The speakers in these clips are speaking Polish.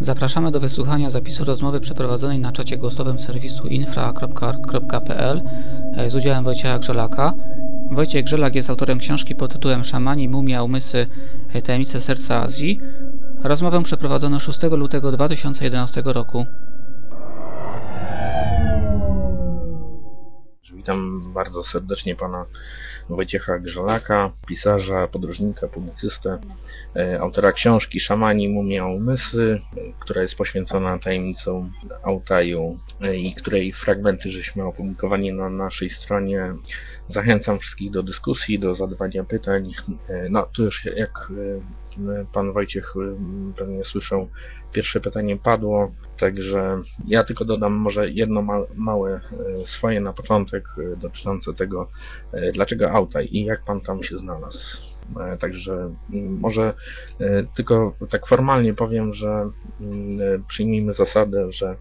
Zapraszamy do wysłuchania zapisu rozmowy przeprowadzonej na czacie głosowym serwisu infra.org.pl z udziałem Wojciecha Grzelaka. Wojciech Grzelak jest autorem książki pod tytułem Szamani, mumia, umysły, tajemnice serca Azji. Rozmowę przeprowadzono 6 lutego 2011 roku. Witam bardzo serdecznie pana Wojciecha Grzelaka, pisarza, podróżnika, publicystę, e, autora książki Szamani, Mumia, Umysły, e, która jest poświęcona tajemnicom Altaju e, i której fragmenty żeśmy opublikowali na naszej stronie. Zachęcam wszystkich do dyskusji, do zadawania pytań. No, tu już jak pan Wojciech pewnie słyszał, pierwsze pytanie padło, także ja tylko dodam może jedno ma małe swoje na początek dotyczące tego, dlaczego Autaj i jak pan tam się znalazł. Także może tylko tak formalnie powiem, że przyjmijmy zasadę, że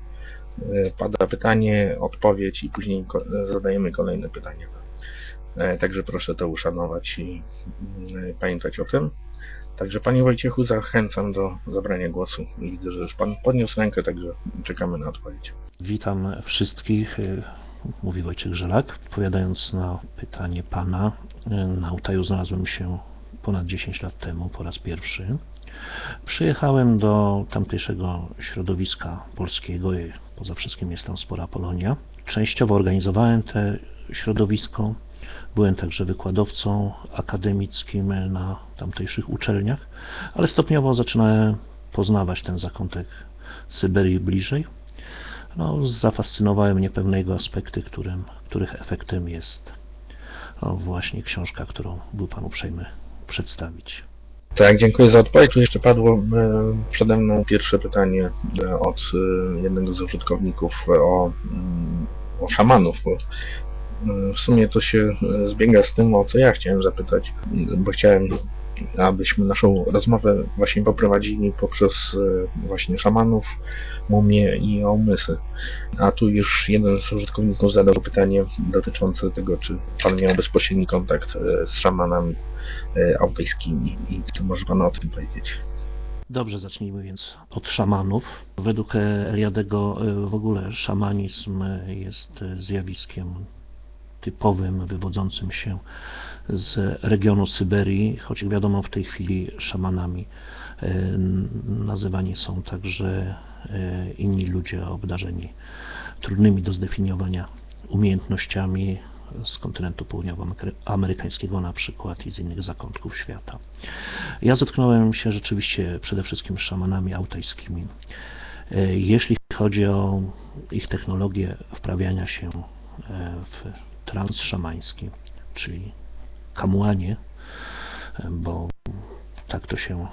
pada pytanie, odpowiedź i później zadajemy kolejne pytanie. Także proszę to uszanować i pamiętać o tym. Także Panie Wojciechu zachęcam do zabrania głosu. Widzę, że już Pan podniósł rękę, także czekamy na odpowiedź. Witam wszystkich. Mówi Wojciech Żelak. Odpowiadając na pytanie Pana, na Utaju znalazłem się ponad 10 lat temu po raz pierwszy. Przyjechałem do tamtejszego środowiska polskiego poza wszystkim jest tam spora Polonia. Częściowo organizowałem te środowisko. Byłem także wykładowcą akademickim na tamtejszych uczelniach, ale stopniowo zaczynałem poznawać ten zakątek Syberii bliżej. No, zafascynowały mnie pewne jego aspekty, którym, których efektem jest no, właśnie książka, którą był Pan uprzejmy przedstawić. Tak, dziękuję za odpowiedź. Tu jeszcze padło e, przede mną pierwsze pytanie e, od e, jednego z użytkowników o, mm, o szamanów, bo w sumie to się zbiega z tym, o co ja chciałem zapytać, bo chciałem, abyśmy naszą rozmowę właśnie poprowadzili poprzez właśnie szamanów, mumie i o umysły. A tu już jeden z użytkowników zadał pytanie dotyczące tego, czy Pan miał bezpośredni kontakt z szamanami alpejskimi i co może Pan o tym powiedzieć? Dobrze, zacznijmy więc od szamanów. Według Eliadego w ogóle szamanizm jest zjawiskiem typowym, wywodzącym się z regionu Syberii, choć jak wiadomo w tej chwili szamanami nazywani są także inni ludzie obdarzeni trudnymi do zdefiniowania umiejętnościami z kontynentu południowoamerykańskiego na przykład i z innych zakątków świata. Ja zetknąłem się rzeczywiście przede wszystkim z szamanami autajskimi. Jeśli chodzi o ich technologię wprawiania się w trans szamański, czyli kamuanie, bo tak to się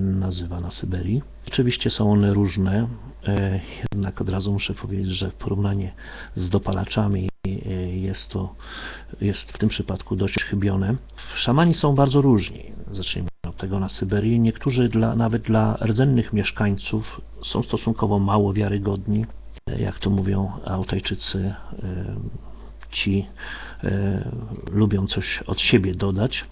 nazywa na Syberii. Oczywiście są one różne, jednak od razu muszę powiedzieć, że w porównaniu z dopalaczami jest to jest w tym przypadku dość chybione. Szamani są bardzo różni. Zacznijmy od tego na Syberii. Niektórzy dla, nawet dla rdzennych mieszkańców są stosunkowo mało wiarygodni. Jak to mówią Autajczycy, ci lubią coś od siebie dodać.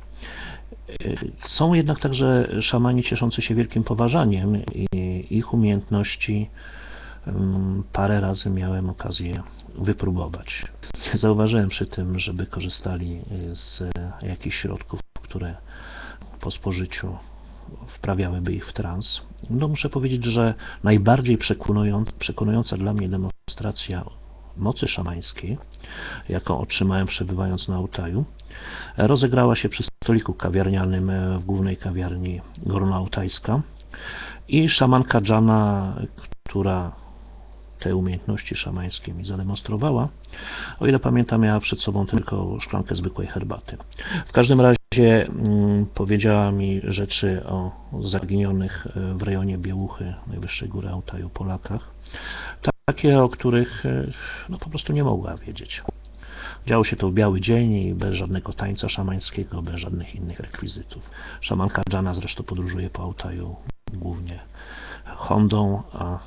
Są jednak także szamani cieszący się wielkim poważaniem i ich umiejętności parę razy miałem okazję wypróbować. Zauważyłem przy tym, żeby korzystali z jakichś środków, które po spożyciu wprawiałyby ich w trans. No muszę powiedzieć, że najbardziej przekonująca dla mnie demonstracja mocy szamańskiej, jaką otrzymałem przebywając na Altaju, rozegrała się przy stoliku kawiarnianym w głównej kawiarni Gorno-Altajska i szamanka Jana, która te umiejętności szamańskie mi zademonstrowała. O ile pamiętam, miała przed sobą tylko szklankę zwykłej herbaty. W każdym razie mm, powiedziała mi rzeczy o zaginionych w rejonie Biełuchy, najwyższej góry Altaju, Polakach. Takie, o których no, po prostu nie mogła wiedzieć. Działo się to w biały dzień i bez żadnego tańca szamańskiego, bez żadnych innych rekwizytów. Szamanka Jana zresztą podróżuje po Altaju głównie Hondą, a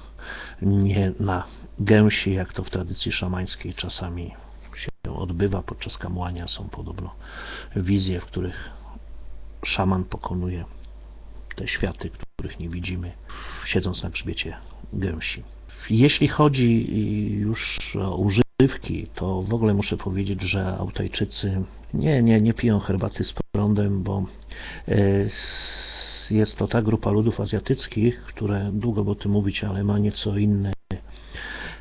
nie na gęsi, jak to w tradycji szamańskiej czasami się odbywa podczas kamłania. Są podobno wizje, w których szaman pokonuje te światy, których nie widzimy, siedząc na grzbiecie gęsi. Jeśli chodzi już o używki, to w ogóle muszę powiedzieć, że Autajczycy nie, nie, nie piją herbaty z prądem, bo s- jest to ta grupa ludów azjatyckich, które, długo o tym mówić, ale ma nieco inne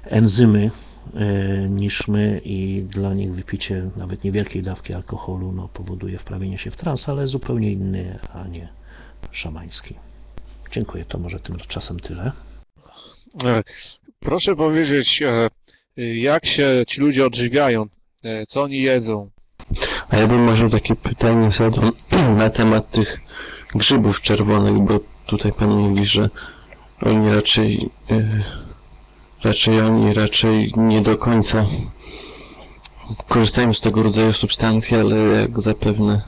enzymy e, niż my i dla nich wypicie nawet niewielkiej dawki alkoholu no, powoduje wprawienie się w trans, ale zupełnie inny, a nie szamański. Dziękuję, to może tymczasem tyle. E, Proszę powiedzieć, e, jak się ci ludzie odżywiają, e, co oni jedzą? A ja bym może takie pytanie zadał na temat tych grzybów czerwonych, bo tutaj pan mówi, że oni raczej, raczej oni raczej nie do końca korzystają z tego rodzaju substancji, ale jak zapewne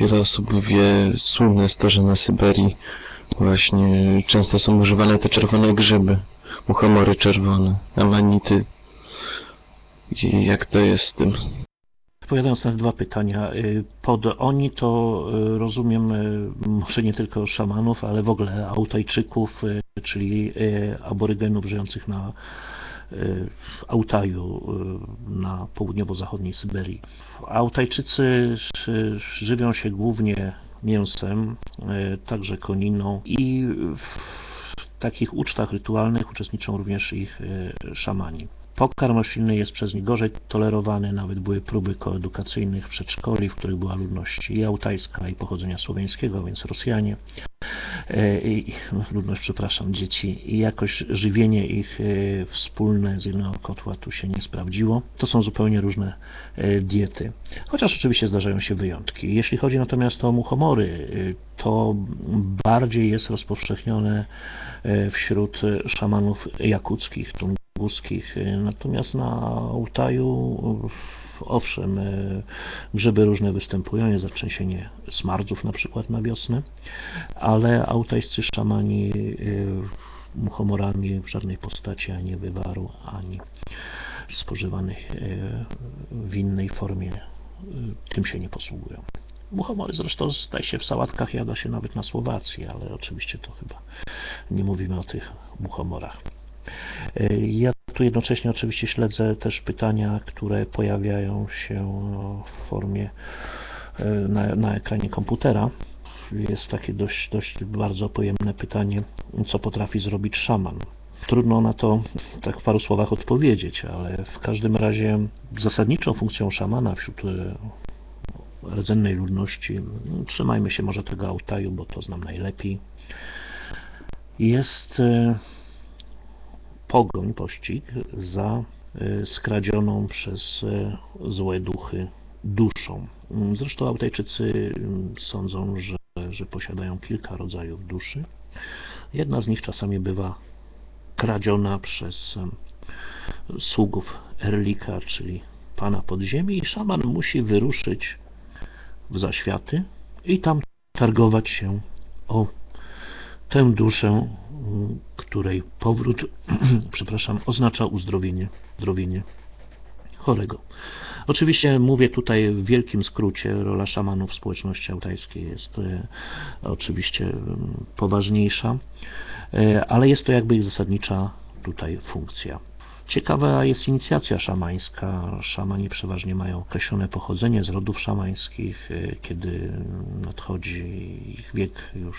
wiele osób wie, słynne jest to, że na Syberii właśnie często są używane te czerwone grzyby, muchomory czerwone, amanity. I jak to jest z tym? Odpowiadając na dwa pytania, y, pod oni to y, rozumiem y, może nie tylko szamanów, ale w ogóle Autajczyków, czyli aborygenów żyjących na w Altaju y, na południowo-zachodniej Syberii. Autajczycy żywią się głównie mięsem, y, także koniną i w takich ucztach rytualnych uczestniczą również ich y, szamani. Pokarm roślinny jest przez nich gorzej tolerowany, nawet były próby koedukacyjnych przedszkoli, w których była ludność i altajska, i pochodzenia słowiańskiego, więc Rosjanie, e, i, no, ludność, przepraszam, dzieci, i jakoś żywienie ich e, wspólne z jednego kotła tu się nie sprawdziło. To są zupełnie różne e, diety, chociaż oczywiście zdarzają się wyjątki. Jeśli chodzi natomiast o muchomory, to bardziej jest rozpowszechnione wśród szamanów jakuckich, tunguskich. E, Natomiast na Altaju, e, owszem, e, grzyby różne występują, jest zatrzęsienie smardzów na przykład na wiosnę, ale altajscy szamani e, muchomorami w żadnej postaci ani wywaru, ani spożywanych w innej formie tym się nie posługują. Muchomory zresztą zdaje się w sałatkach jada się nawet na Słowacji, ale oczywiście to chyba nie mówimy o tych muchomorach. Ja tu jednocześnie oczywiście śledzę też pytania, które pojawiają się w formie e, na, na ekranie komputera. Jest takie dość, dość bardzo pojemne pytanie, co potrafi zrobić szaman. Trudno na to tak w paru słowach odpowiedzieć, ale w każdym razie zasadniczą funkcją szamana wśród e, rdzennej ludności, trzymajmy się może tego Altaju, bo to znam najlepiej, jest e, pogoń, pościg za e, skradzioną przez e, złe duchy duszą. Mm, Zresztą Altajczycy mm, sądzą, że, że posiadają kilka rodzajów duszy. Jedna z nich czasami bywa kradziona przez em, sługów Erlika, czyli pana podziemi i szaman musi wyruszyć w zaświaty i tam targować się o tę duszę, której powrót, przepraszam, oznacza uzdrowienie, zdrowienie chorego. Oczywiście mówię tutaj w wielkim skrócie, rola szamanów w społeczności altajskiej jest e, oczywiście m, poważniejsza, e, ale jest to jakby ich zasadnicza tutaj funkcja. Ciekawa jest inicjacja szamańska. Szamani przeważnie mają określone pochodzenie z rodów szamańskich, e, kiedy nadchodzi ich wiek już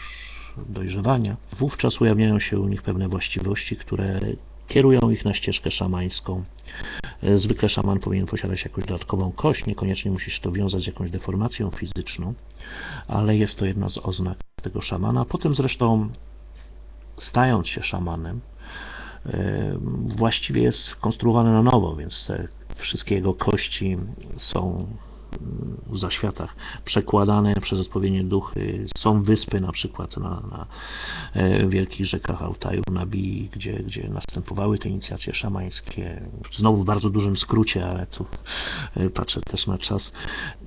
dojrzewania. Wówczas ujawniają się u nich pewne właściwości, które kierują ich na ścieżkę szamańską. E, Zwykle szaman powinien posiadać jakąś dodatkową kość, niekoniecznie musi się to wiązać z jakąś deformacją fizyczną, ale jest to jedna z oznak tego szamana. Potem zresztą stając się szamanem, e, właściwie jest skonstruowany na nowo, więc te wszystkie jego kości są zaświatach przekładane przez odpowiednie duchy. Są wyspy na przykład na, na e, wielkich rzekach Altaju, na Bii, gdzie, gdzie następowały te inicjacje szamańskie. Znowu w bardzo dużym skrócie, ale tu e, patrzę też na czas.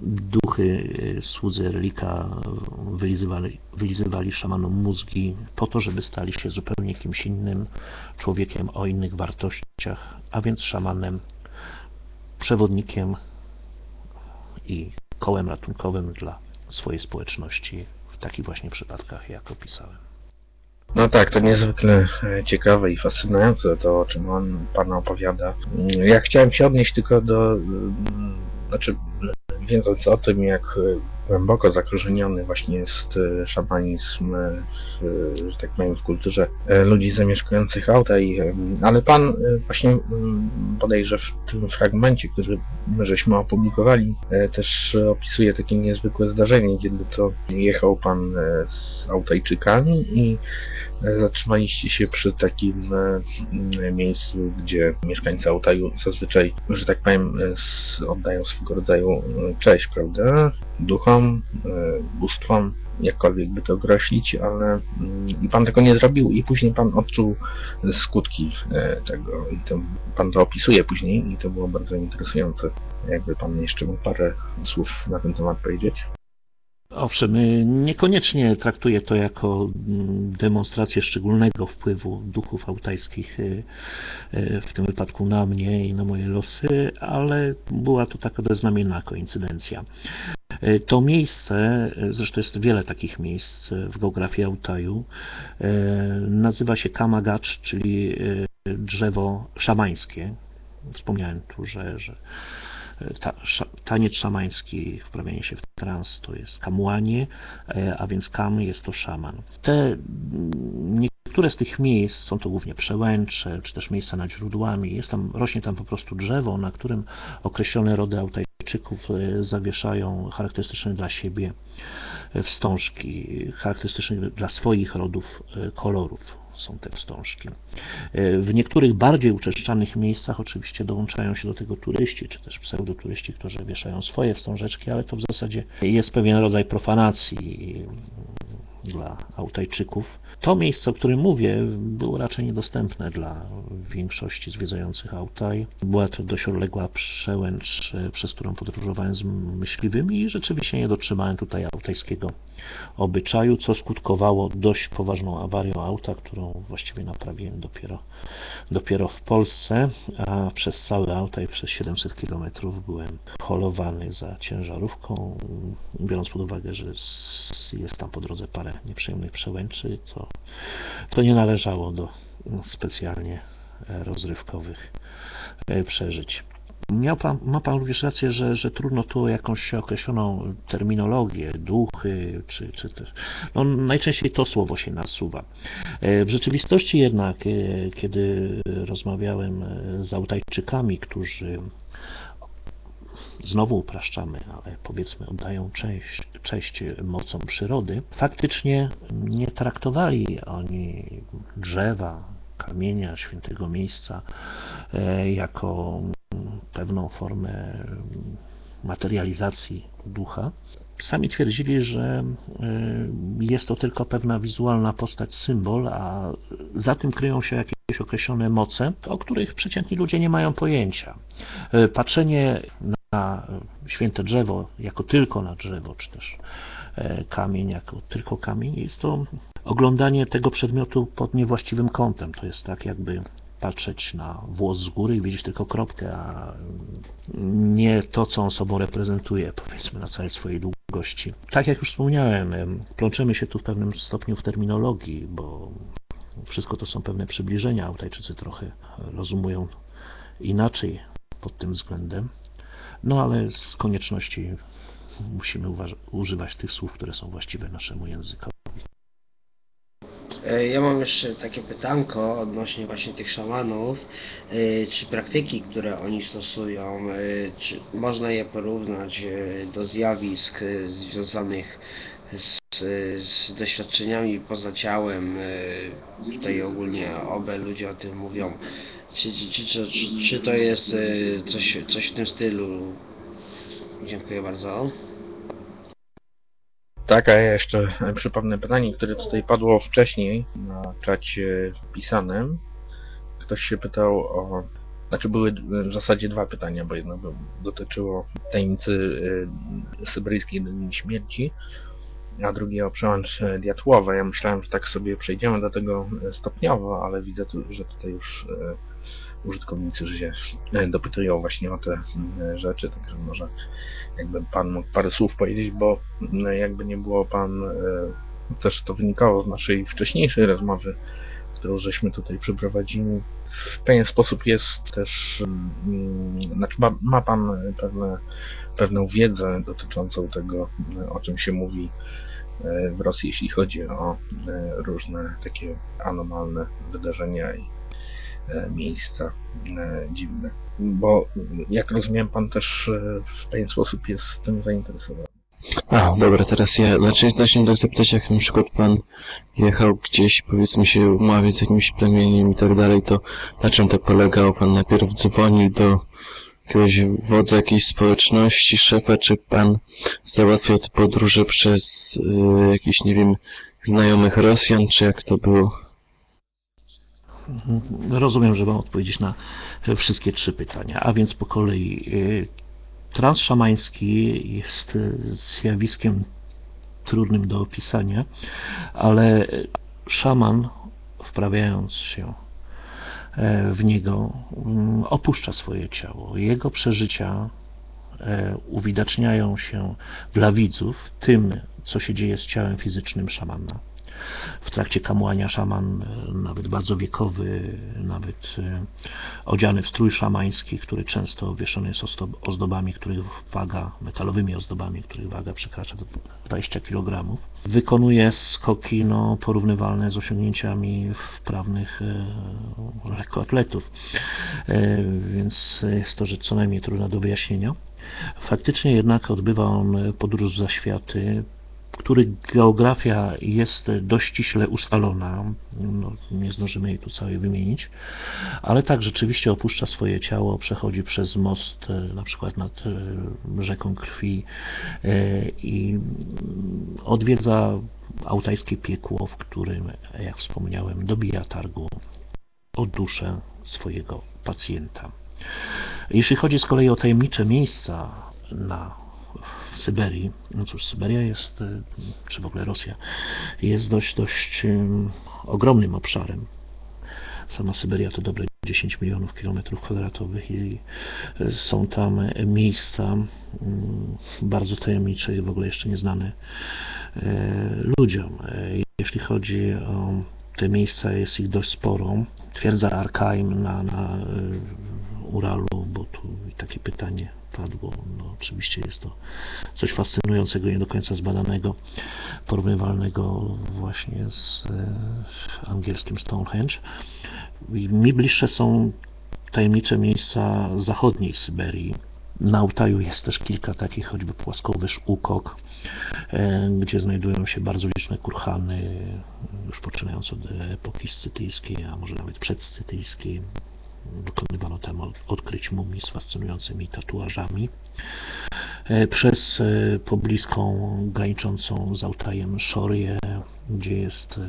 Duchy e, słudzy Relika wylizywali, wylizywali szamanom mózgi po to, żeby stali się zupełnie kimś innym człowiekiem o innych wartościach, a więc szamanem przewodnikiem i kołem ratunkowym dla swojej społeczności w takich właśnie przypadkach, jak opisałem. No tak, to niezwykle e, ciekawe i fascynujące to, o czym on Pan opowiada. Mm, Ja chciałem się odnieść tylko do, mm, znaczy wiedząc o tym, jak e, głęboko zakorzeniony właśnie jest e, szamanizm, e, w, że tak powiem, w kulturze e, ludzi zamieszkujących auta, i, ale Pan właśnie bodajże w tym fragmencie, który my żeśmy opublikowali, też opisuje takie niezwykłe zdarzenie, kiedy to jechał Pan z Autajczykami i zatrzymaliście się przy takim miejscu, gdzie mieszkańcy Altaju zazwyczaj, że tak powiem, oddają swego rodzaju cześć, prawda? Duchom, e, bóstwom, jakkolwiek by to określić, ale mm, i pan tego nie zrobił i później pan odczuł skutki e, tego i to, pan to opisuje później i to było bardzo interesujące. Jakby pan jeszcze mógł parę słów na ten temat powiedzieć. Owszem, y, niekoniecznie traktuję to jako mm, demonstrację szczególnego wpływu duchów autajskich, y, y, w tym wypadku na mnie i na moje losy, ale była to taka beznamienna koincydencja. To miejsce, zresztą jest wiele takich miejsc w geografii Altaju, nazywa się Kamagacz, czyli drzewo szamańskie. Wspomniałem tu, że, że ta, taniec szamański, wprawianie się w trans to jest kamuanie, e, a więc kam jest to szaman. Te mm, niektóre z tych miejsc są to głównie przełęcze, czy też miejsca nad źródłami. Jest tam, rośnie tam po prostu drzewo, na którym określone rody Autajczyków e, zawieszają charakterystyczne dla siebie e, wstążki, charakterystyczne dla swoich rodów kolorów są te wstążki. E, W niektórych bardziej uczeszczanych miejscach oczywiście dołączają się do tego turyści, czy też pseudoturyści, którzy wieszają swoje wstążeczki, ale to w zasadzie jest pewien rodzaj profanacji mm, dla Autajczyków. To miejsce, o którym mówię, było raczej niedostępne dla większości zwiedzających Autaj. Była to dość odległa przełęcz, e, przez którą podróżowałem z myśliwymi i rzeczywiście nie dotrzymałem tutaj autajskiego obyczaju, co skutkowało dość poważną awarią auta, którą właściwie naprawiłem dopiero, dopiero w Polsce, a przez cały auta i przez 700 km byłem holowany za ciężarówką, biorąc pod uwagę, że jest tam po drodze parę nieprzyjemnych przełęczy, to, to nie należało do specjalnie e, rozrywkowych e, przeżyć. Miał pan, ma Pan również rację, że, że trudno tu jakąś określoną terminologię, duchy, czy, czy też. No, najczęściej to słowo się nasuwa. E, W rzeczywistości jednak, e, kiedy rozmawiałem e, z Autajczykami, którzy znowu upraszczamy, ale powiedzmy oddają cześć, cześć mocom przyrody, faktycznie nie traktowali oni drzewa, kamienia, świętego miejsca jako pewną formę materializacji ducha. Sami twierdzili, że y, jest to tylko pewna wizualna postać, symbol, a za tym kryją się jakieś określone moce, o których przeciętni ludzie nie mają pojęcia. Y, Patrzenie na święte drzewo jako tylko na drzewo, czy też e, kamień jako tylko kamień, jest to oglądanie tego przedmiotu pod niewłaściwym kątem. To jest tak jakby patrzeć na włos z góry i widzieć tylko kropkę, a nie to, co on sobą reprezentuje, powiedzmy, na całej swojej długości. Tak jak już wspomniałem, em, plączemy się tu w pewnym stopniu w terminologii, bo wszystko to są pewne przybliżenia. Autajczycy trochę rozumują inaczej pod tym względem. No ale z konieczności musimy używać tych słów, które są właściwe naszemu językowi. E, Ja mam jeszcze takie pytanko odnośnie właśnie tych szamanów. E, Czy praktyki, które oni stosują, e, czy można je porównać do zjawisk związanych z, z doświadczeniami poza ciałem? Tutaj ogólnie obe ludzie o tym mówią. Czy, czy, czy, czy, czy to jest coś, coś w tym stylu? Dziękuję bardzo. Tak, a ja jeszcze przypomnę pytanie, które tutaj padło wcześniej na czacie pisanym. Ktoś się pytał o... Znaczy były w zasadzie dwa pytania, bo jedno dotyczyło tajemnicy y, syberyjskiej Śmierci, a drugie o przełęcz y, Diatłowa. Ja myślałem, że tak sobie przejdziemy do tego y, stopniowo, ale widzę, że tutaj już użytkownicy się e, dopytują właśnie o te mm, rzeczy, także może jakby Pan mógł parę słów powiedzieć, bo mm, jakby nie było Pan, e, też to wynikało z naszej wcześniejszej rozmowy, którą żeśmy tutaj przeprowadzili. W pewien sposób jest też, mm, znaczy ma, ma Pan pewne, pewną wiedzę dotyczącą tego, o czym się mówi e, w Rosji, jeśli chodzi o e, różne takie anomalne wydarzenia i e, miejsca e, dziwne. Bo jak rozumiem, Pan też e, w pewien sposób jest tym zainteresowany. A, dobra, teraz ja, znaczy właśnie tak zapytać, jak na przykład pan jechał gdzieś, powiedzmy się umawiać z jakimś plemieniem i tak dalej, to na czym to polegało? Pan najpierw dzwonił do jakiegoś wodza jakiejś społeczności, szefa, czy pan załatwiał te podróże przez y, jakichś, nie wiem, znajomych Rosjan, czy jak to było? Rozumiem, że mam odpowiedzieć na wszystkie trzy pytania, a więc po kolei. y, Trans szamański jest zjawiskiem trudnym do opisania, ale szaman, wprawiając się e, w niego, mm, opuszcza swoje ciało. Jego przeżycia e, uwidaczniają się dla widzów tym, co się dzieje z ciałem fizycznym szamana. W trakcie kamłania szaman, e, nawet bardzo wiekowy, nawet e, odziany w strój szamański, który często owieszony jest ozdob- ozdobami, których waga, metalowymi ozdobami, których waga przekracza do 20 kg, wykonuje skoki no, porównywalne z osiągnięciami wprawnych e, lekkoatletów. Więc jest to rzecz co najmniej trudna do wyjaśnienia. Faktycznie jednak odbywa on podróż za światy, których geografia jest dość ściśle ustalona, no, nie zdążymy jej tu całej wymienić, ale tak, rzeczywiście opuszcza swoje ciało, przechodzi przez most, e, na przykład nad e, rzeką krwi e, i odwiedza altajskie piekło, w którym, jak wspomniałem, dobija targu o duszę swojego pacjenta. Jeśli chodzi z kolei o tajemnicze miejsca na Syberii, no cóż, Syberia jest, e, czy w ogóle Rosja, jest dość, dość em, ogromnym obszarem. Sama Syberia to dobre 10 milionów kilometrów kwadratowych i e, są tam miejsca bardzo tajemnicze i w ogóle jeszcze nieznane e, ludziom. E, Jeśli chodzi o te miejsca, jest ich dość sporo. Twierdza Arkaim na, na e, Uralu, bo tu takie pytanie padło. No, oczywiście jest to coś fascynującego, nie do końca zbadanego, porównywalnego właśnie z e, angielskim Stonehenge. Mi bliższe są tajemnicze miejsca zachodniej Syberii. Na Altaju jest też kilka takich, choćby płaskowyż Ukok, e, gdzie znajdują się bardzo liczne kurhany, już poczynając od epoki scytyjskiej, a może nawet przedscytyjskiej. Dokonywano tam od- odkryć mumii z fascynującymi tatuażami. E, Przez e, pobliską, graniczącą z Altajem Szorię, gdzie jest e,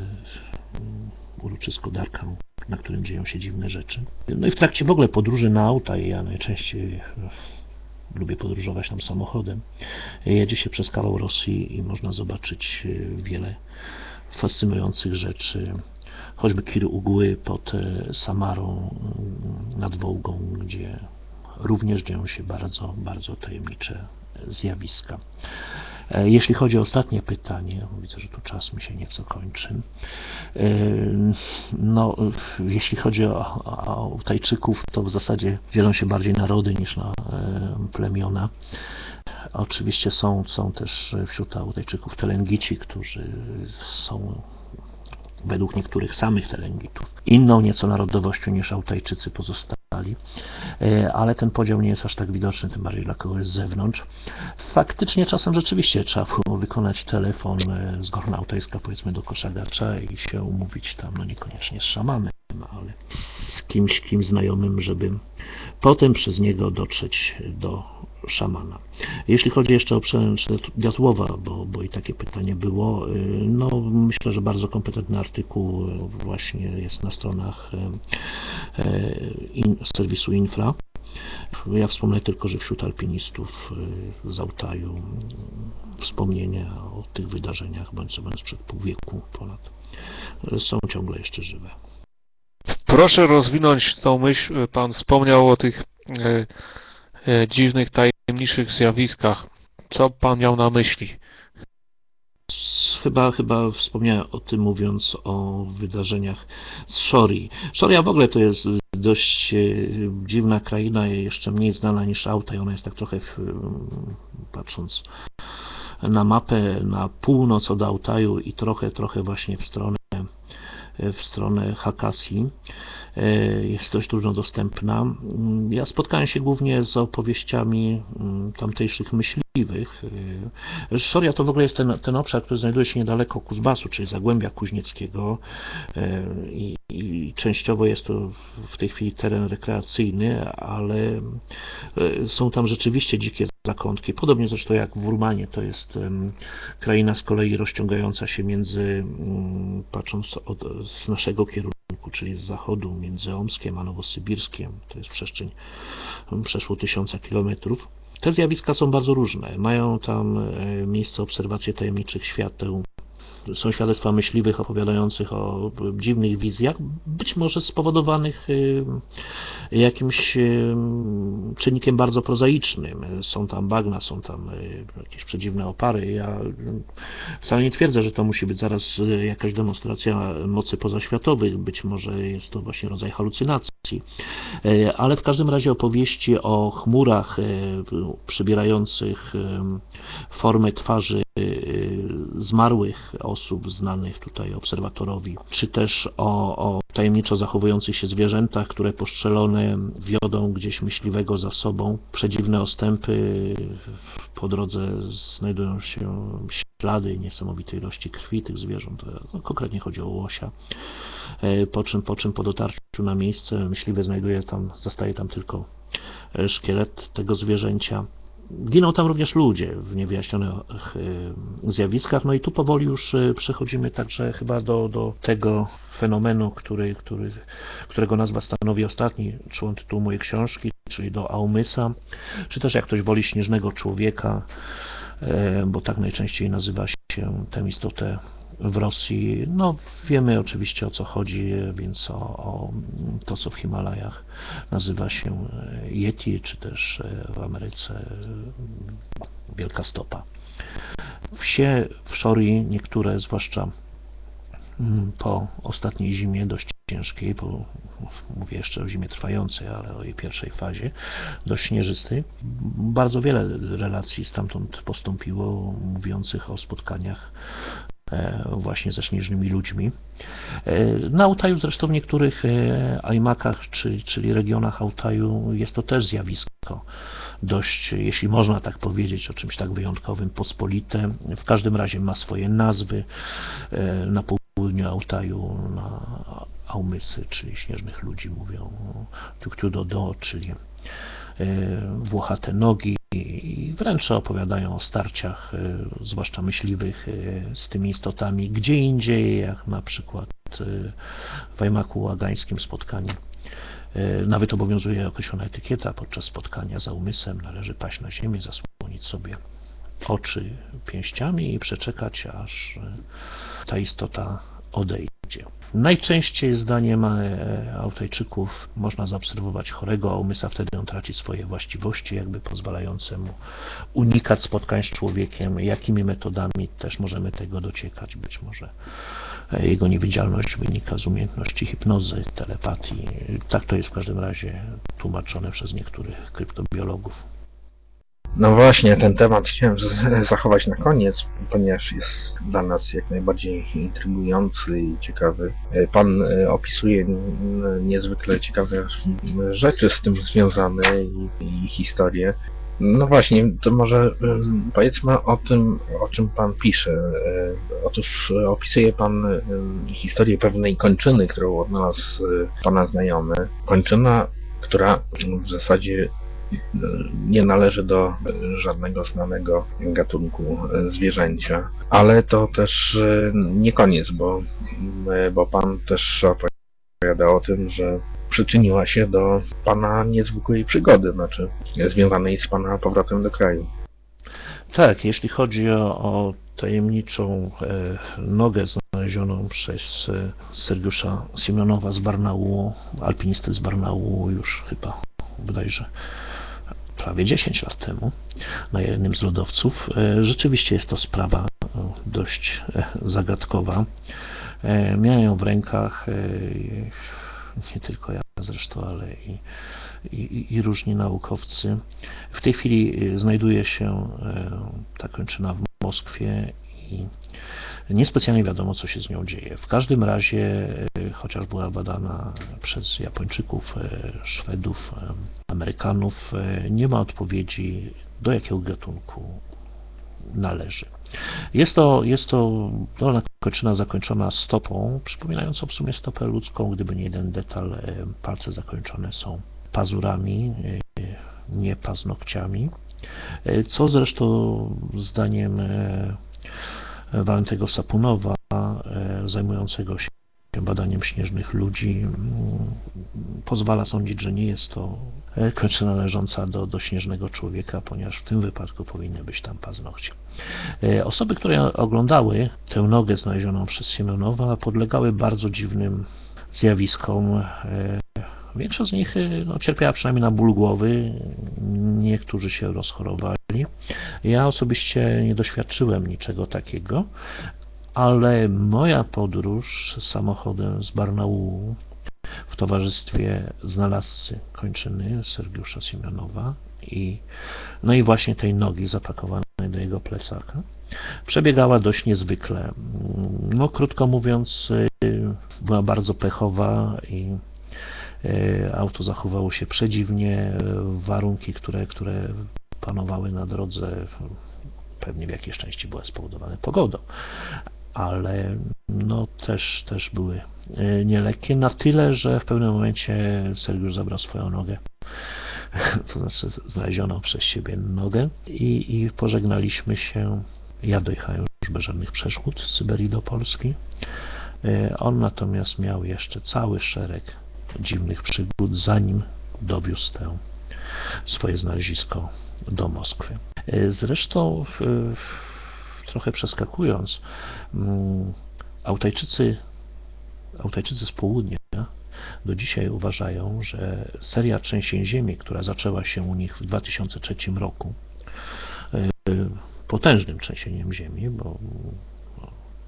uroczysko Darkan, na którym dzieją się dziwne rzeczy. No i w trakcie w ogóle podróży na Altaj, ja najczęściej lubię podróżować tam samochodem, jedzie się przez kawał Rosji i można zobaczyć wiele fascynujących rzeczy, choćby Kir Ugły pod e, Samarą mm, nad Wołgą, gdzie również dzieją się bardzo, bardzo tajemnicze zjawiska. E, Jeśli chodzi o ostatnie pytanie, widzę, że tu czas mi się nieco kończy. E, No, jeśli chodzi o, o Tajczyków, to w zasadzie dzielą się bardziej narody niż na plemiona. Oczywiście są, są też wśród Altajczyków Telengici, którzy są według niektórych samych Telengitów inną nieco narodowością niż Altajczycy pozostali, E, ale ten podział nie jest aż tak widoczny, tym bardziej dla kogoś z zewnątrz. Faktycznie czasem rzeczywiście trzeba było wykonać telefon e, z Gorna Altajska powiedzmy do Koszagacza i się umówić tam, no niekoniecznie z szamanem, ale z kimś, kimś znajomym, żeby potem przez niego dotrzeć do szamana. Jeśli chodzi jeszcze o przełęcz Diatłowa, bo, bo i takie pytanie było, y, no myślę, że bardzo kompetentny artykuł właśnie jest na stronach y, y, in, serwisu Infra. Ja wspomnę tylko, że wśród alpinistów z Altaju wspomnienia o tych wydarzeniach, bądź co bądź sprzed pół wieku ponad, są ciągle jeszcze żywe. Proszę rozwinąć tą myśl. Pan wspomniał o tych dziwnych, tajemniczych zjawiskach. Co pan miał na myśli? Chyba, chyba wspomniałem o tym mówiąc o wydarzeniach z Shorii. Shoria w ogóle to jest dość e, dziwna kraina, jeszcze mniej znana niż Altaj. Ona jest tak trochę, w, patrząc na mapę, na północ od Altaju i trochę, trochę właśnie w stronę w stronę Hakasji. E, Jest dość trudno dostępna. Ja spotkałem się głównie z opowieściami mm, tamtejszych myśliwych. E, Szoria to w ogóle jest ten, ten obszar, który znajduje się niedaleko Kuzbasu, czyli Zagłębia Kuźnieckiego E, i, i częściowo jest to w tej chwili teren rekreacyjny, ale są tam rzeczywiście dzikie zakątki. Podobnie zresztą jak w Urmanie, to jest kraina z kolei rozciągająca się między, mm, patrząc od, z naszego kierunku, czyli z zachodu, między Omskiem a Nowosybirskiem, to jest przestrzeń przeszło tysiąca kilometrów. Te zjawiska są bardzo różne. Mają tam e, miejsce obserwacje tajemniczych świateł, są świadectwa myśliwych opowiadających o dziwnych wizjach, być może spowodowanych y, jakimś y, czynnikiem bardzo prozaicznym. Są tam bagna, są tam y, jakieś przedziwne opary. Ja wcale nie twierdzę, że to musi być zaraz jakaś demonstracja mocy pozaświatowych. Być może jest to właśnie rodzaj halucynacji. Ale w każdym razie opowieści o chmurach przybierających formę twarzy zmarłych osób znanych tutaj obserwatorowi, czy też o, o tajemniczo zachowujących się zwierzętach, które postrzelone wiodą gdzieś myśliwego za sobą. Przedziwne ostępy, po drodze znajdują się ślady niesamowitej ilości krwi tych zwierząt. No, konkretnie chodzi o łosia. E, Po czym, po czym po dotarciu na miejsce myśliwy znajduje tam, zastaje tam tylko szkielet tego zwierzęcia. Giną tam również ludzie w niewyjaśnionych e, zjawiskach, no i tu powoli już e, przechodzimy także chyba do, do tego fenomenu, który, który, którego nazwa stanowi ostatni człon tytułu mojej książki, czyli do Aumysa, czy też jak ktoś woli śnieżnego człowieka, e, bo tak najczęściej nazywa się tę istotę w Rosji. No, wiemy oczywiście o co chodzi, więc o, o to, co w Himalajach nazywa się e, Yeti, czy też e, w Ameryce e, Wielka Stopa. Wsie w Szori, niektóre, zwłaszcza mm, po ostatniej zimie dość ciężkiej, po, mówię jeszcze o zimie trwającej, ale o jej pierwszej fazie, dość śnieżystej. Bardzo wiele relacji stamtąd postąpiło, mówiących o spotkaniach właśnie ze śnieżnymi ludźmi. E, Na Altaju zresztą w niektórych e, ajmakach, czy, czyli regionach Altaju jest to też zjawisko dość, jeśli można tak powiedzieć, o czymś tak wyjątkowym, pospolite. W każdym razie ma swoje nazwy. E, Na południu Altaju, na Aumysy, czyli śnieżnych ludzi mówią Tiuktiudodo, czyli e, włochate nogi i wręcz opowiadają o starciach, e, zwłaszcza myśliwych, e, z tymi istotami gdzie indziej, jak na przykład e, w Ajmaku Łagańskim spotkanie. Nawet obowiązuje określona etykieta podczas spotkania za umysłem. Należy paść na ziemię, zasłonić sobie oczy pięściami i przeczekać, aż ta istota odejdzie. Najczęściej zdaniem e, Altajczyków można zaobserwować chorego Aumysa, wtedy on traci swoje właściwości, jakby pozwalające mu unikać spotkań z człowiekiem. Jakimi metodami też możemy tego dociekać? Być może e, jego niewidzialność wynika z umiejętności hipnozy, telepatii. Tak to jest w każdym razie tłumaczone przez niektórych kryptobiologów. No właśnie, ten temat chciałem zachować na koniec, ponieważ jest dla nas jak najbardziej intrygujący i ciekawy. E, Pan e, opisuje niezwykle ciekawe rzeczy z tym związane i, i historie. No właśnie, to może powiedzmy o tym, o czym Pan pisze. E, Otóż opisuje Pan historię pewnej kończyny, którą odnalazł Pana znajomy. Kończyna, która w zasadzie nie należy do e, żadnego znanego gatunku e, zwierzęcia. Ale to też e, nie koniec, bo, m, bo pan też opowiada o tym, że przyczyniła się do pana niezwykłej przygody, znaczy związanej z pana powrotem do kraju. Tak, jeśli chodzi o, o tajemniczą e, nogę znalezioną przez e, Sergiusza z Barnaulu, alpinisty z Barnaulu już chyba bodajże prawie 10 lat temu na jednym z lodowców. E, Rzeczywiście jest to sprawa e, dość e, zagadkowa. Miałem ją w rękach, nie tylko ja zresztą, ale i, i, i różni naukowcy. W tej chwili znajduje się ta kończyna w Moskwie i niespecjalnie wiadomo, co się z nią dzieje. W każdym razie, e, chociaż była badana przez Japończyków, e, Szwedów, e, Amerykanów, nie ma odpowiedzi, do jakiego gatunku należy. Jest to, jest to dolna kończyna zakończona stopą, przypominającą w sumie stopę ludzką, gdyby nie jeden detal, palce zakończone są pazurami, nie paznokciami, co zresztą zdaniem Walentego Sapunowa, e, zajmującego się badaniem śnieżnych ludzi, pozwala sądzić, że nie jest to e, kończyna należąca do, do śnieżnego człowieka, ponieważ w tym wypadku powinny być tam paznokcie. E, Osoby, które oglądały tę nogę znalezioną przez Siemionowa, podlegały bardzo dziwnym zjawiskom. Większość z nich e, no, cierpiała przynajmniej na ból głowy, niektórzy się rozchorowali. Ja osobiście nie doświadczyłem niczego takiego, ale moja podróż samochodem z Barnaulu w towarzystwie znalazcy kończyny Sergiusza Siemionowa i no i właśnie tej nogi zapakowanej do jego plecaka przebiegała dość niezwykle. No krótko mówiąc y, była bardzo pechowa i y, auto zachowało się przedziwnie, y, warunki, które, które panowały na drodze pewnie w jakiejś części były spowodowane pogodą ale no też, też były e, nielekkie, na tyle, że w pewnym momencie Sergiusz zabrał swoją nogę, to znaczy znalezioną przez siebie nogę i, i pożegnaliśmy się. Ja dojechałem już bez żadnych przeszkód z Syberii do Polski. E, On natomiast miał jeszcze cały szereg dziwnych przygód, zanim dowiózł tę swoje znalezisko do Moskwy. E, Zresztą trochę przeskakując, mm, Autajczycy, Autajczycy z południa do dzisiaj uważają, że seria trzęsień ziemi, która zaczęła się u nich w 2003 roku, y, potężnym trzęsieniem ziemi, bo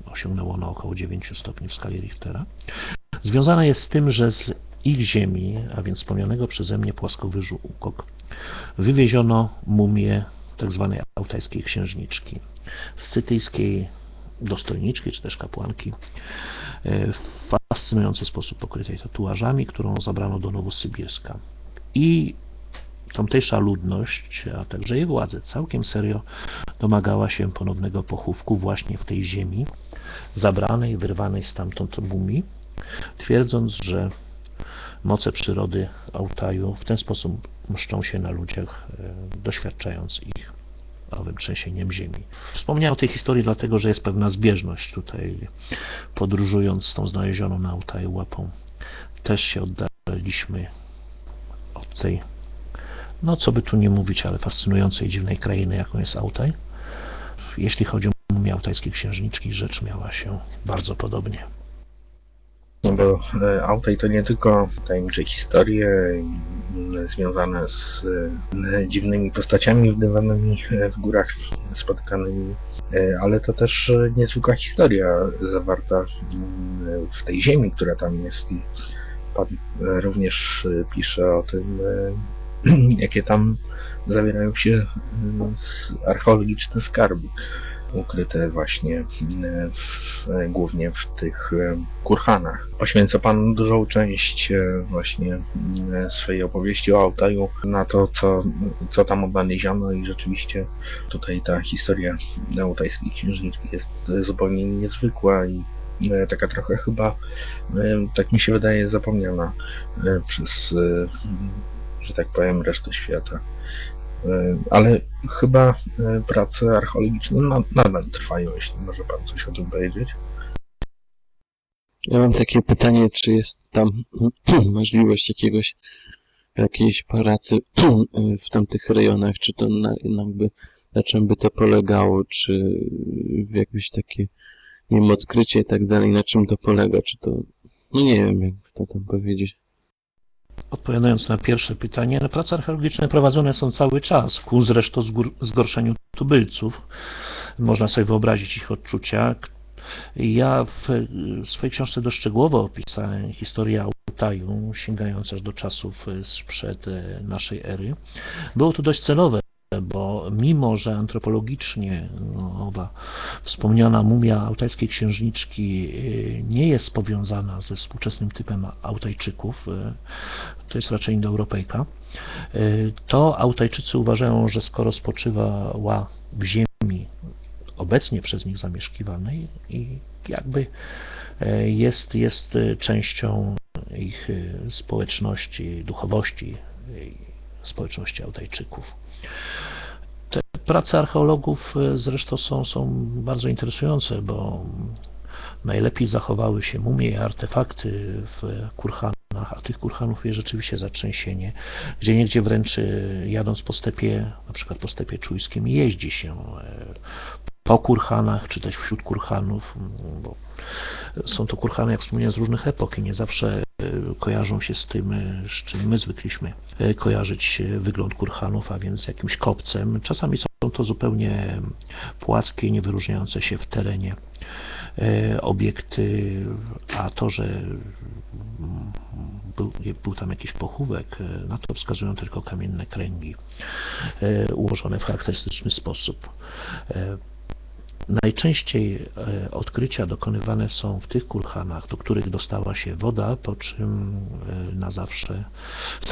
osiągnęło ono około 9 stopni w skali Richtera, związana jest z tym, że z ich ziemi, a więc wspomnianego przeze mnie płaskowyżu Ukok, wywieziono mumię tzw. autajskiej księżniczki, scytyjskiej dostojniczki, czy też kapłanki, e, w fascynujący sposób pokrytej tatuażami, którą zabrano do Nowosybirska. I tamtejsza ludność, a także jej władze całkiem serio domagała się ponownego pochówku właśnie w tej ziemi, zabranej, wyrwanej stamtąd mumii, twierdząc, że moce przyrody Altaju w ten sposób mszczą się na ludziach, e, doświadczając ich owym trzęsieniem ziemi. Wspomniałem o tej historii dlatego, że jest pewna zbieżność tutaj, podróżując z tą znalezioną na Altaju łapą. Też się oddaliśmy od tej, no co by tu nie mówić, ale fascynującej, dziwnej krainy, jaką jest Altaj. Jeśli chodzi o mumię altajskiej księżniczki, rzecz miała się bardzo podobnie. No bo e, Altaj to nie tylko tajemnicze historie mm, związane z e, dziwnymi postaciami widywanymi e, w górach spotkanymi, e, ale to też niezwykła historia zawarta w tej ziemi, która tam jest. I Pan również pisze o tym, jakie tam zawierają się archeologiczne skarby ukryte właśnie w, e, głównie w tych e, kurhanach. Poświęca Pan dużą część e, właśnie swojej opowieści o Altaju na to, co, co tam odnaleziono i rzeczywiście tutaj ta historia altajskiej księżniczki jest zupełnie niezwykła i taka trochę chyba, tak mi się wydaje, zapomniana przez, że tak powiem, resztę świata. E, Ale chyba e, prace archeologiczne na- nadal trwają, jeśli może Pan coś o tym powiedzieć. Ja mam takie pytanie, czy jest tam możliwość jakiegoś jakiejś pracy w tamtych rejonach, czy to na, jakby na czym by to polegało, czy jakieś takie, nie wiem, odkrycie i tak dalej, na czym to polega, czy to, no nie wiem, jak to tam powiedzieć. Odpowiadając na pierwsze pytanie, prace archeologiczne prowadzone są cały czas, ku zresztą zgorszeniu tubylców. Można sobie wyobrazić ich odczucia. Ja w swojej książce dość szczegółowo opisałem historię Altaju, sięgając aż do czasów sprzed e, naszej ery. Było to dość celowe, bo mimo, że antropologicznie no, owa wspomniana mumia altajskiej księżniczki e, nie jest powiązana ze współczesnym typem Altajczyków, e, to jest raczej Indoeuropejka, e, to Altajczycy uważają, że skoro spoczywała w ziemi obecnie przez nich zamieszkiwanej i jakby jest, jest częścią ich społeczności, duchowości społeczności Altajczyków. Te prace archeologów e, zresztą są, są bardzo interesujące, bo najlepiej zachowały się mumie i artefakty w kurhanach, a tych kurhanów jest rzeczywiście zatrzęsienie. Gdzie niegdzie wręcz e, jadąc po stepie, na przykład po stepie czujskim, jeździ się e, po kurhanach, czy też wśród kurhanów, bo są to kurhany, jak wspomniałem, z różnych epok i nie zawsze kojarzą się z tym, e, z czym my zwykliśmy e, kojarzyć e, wygląd kurhanów, a więc jakimś kopcem. Czasami są to zupełnie płaskie, nie wyróżniające się w terenie e, obiekty, a to, że był, był tam jakiś pochówek, e, na to wskazują tylko kamienne kręgi e, ułożone w charakterystyczny sposób. Najczęściej e, odkrycia dokonywane są w tych kurhanach, do których dostała się woda, po czym e, na zawsze,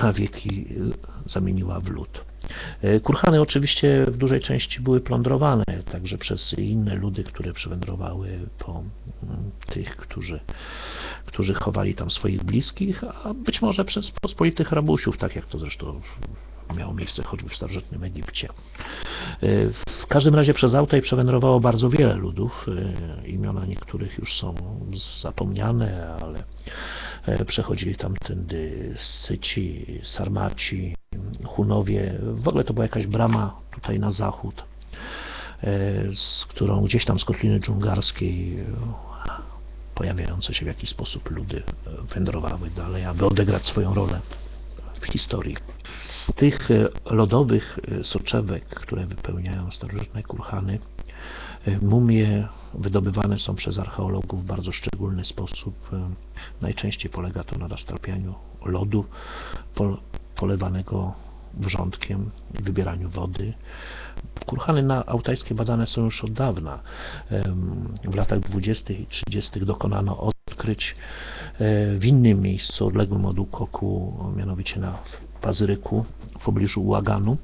na wieki e, zamieniła w lód. Kurhany oczywiście w dużej części były plądrowane także przez inne ludy, które przywędrowały po tych, którzy, którzy chowali tam swoich bliskich, a być może przez pospolitych rabusiów, tak jak to zresztą miało miejsce choćby w starożytnym Egipcie. E, W każdym razie przez Altaj przewędrowało bardzo wiele ludów. e, Imiona niektórych już są zapomniane, ale e, przechodzili tamtędy Scyci, Sarmaci, Hunowie. W ogóle to była jakaś brama tutaj na zachód, z którą gdzieś tam z Kotliny Dżungarskiej pojawiające się w jakiś sposób ludy wędrowały dalej, aby odegrać swoją rolę w historii. Z tych e, lodowych e, soczewek, które wypełniają starożytne kurhany, e, mumie wydobywane są przez archeologów w bardzo szczególny sposób. Najczęściej polega to na roztrapianiu lodu pol- polewanego wrzątkiem i wybieraniu wody. Kurhany na altajskie badane są już od dawna. W latach 20. i 30. dokonano odkryć w innym miejscu odległym od Ukoku, mianowicie na Pazyryku w pobliżu Łaganu.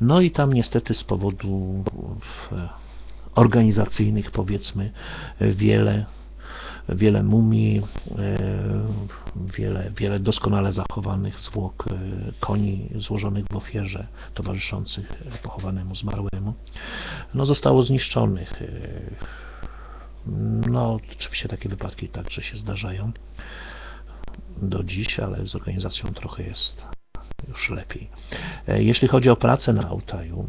No i tam niestety z powodu e, organizacyjnych powiedzmy wiele wiele mumii, e, wiele, wiele doskonale zachowanych zwłok e, koni złożonych w ofierze towarzyszących pochowanemu zmarłemu, no zostało zniszczonych. No, oczywiście takie wypadki także się zdarzają do dziś, ale z organizacją trochę jest już lepiej. E, Jeśli chodzi o pracę na Altaju,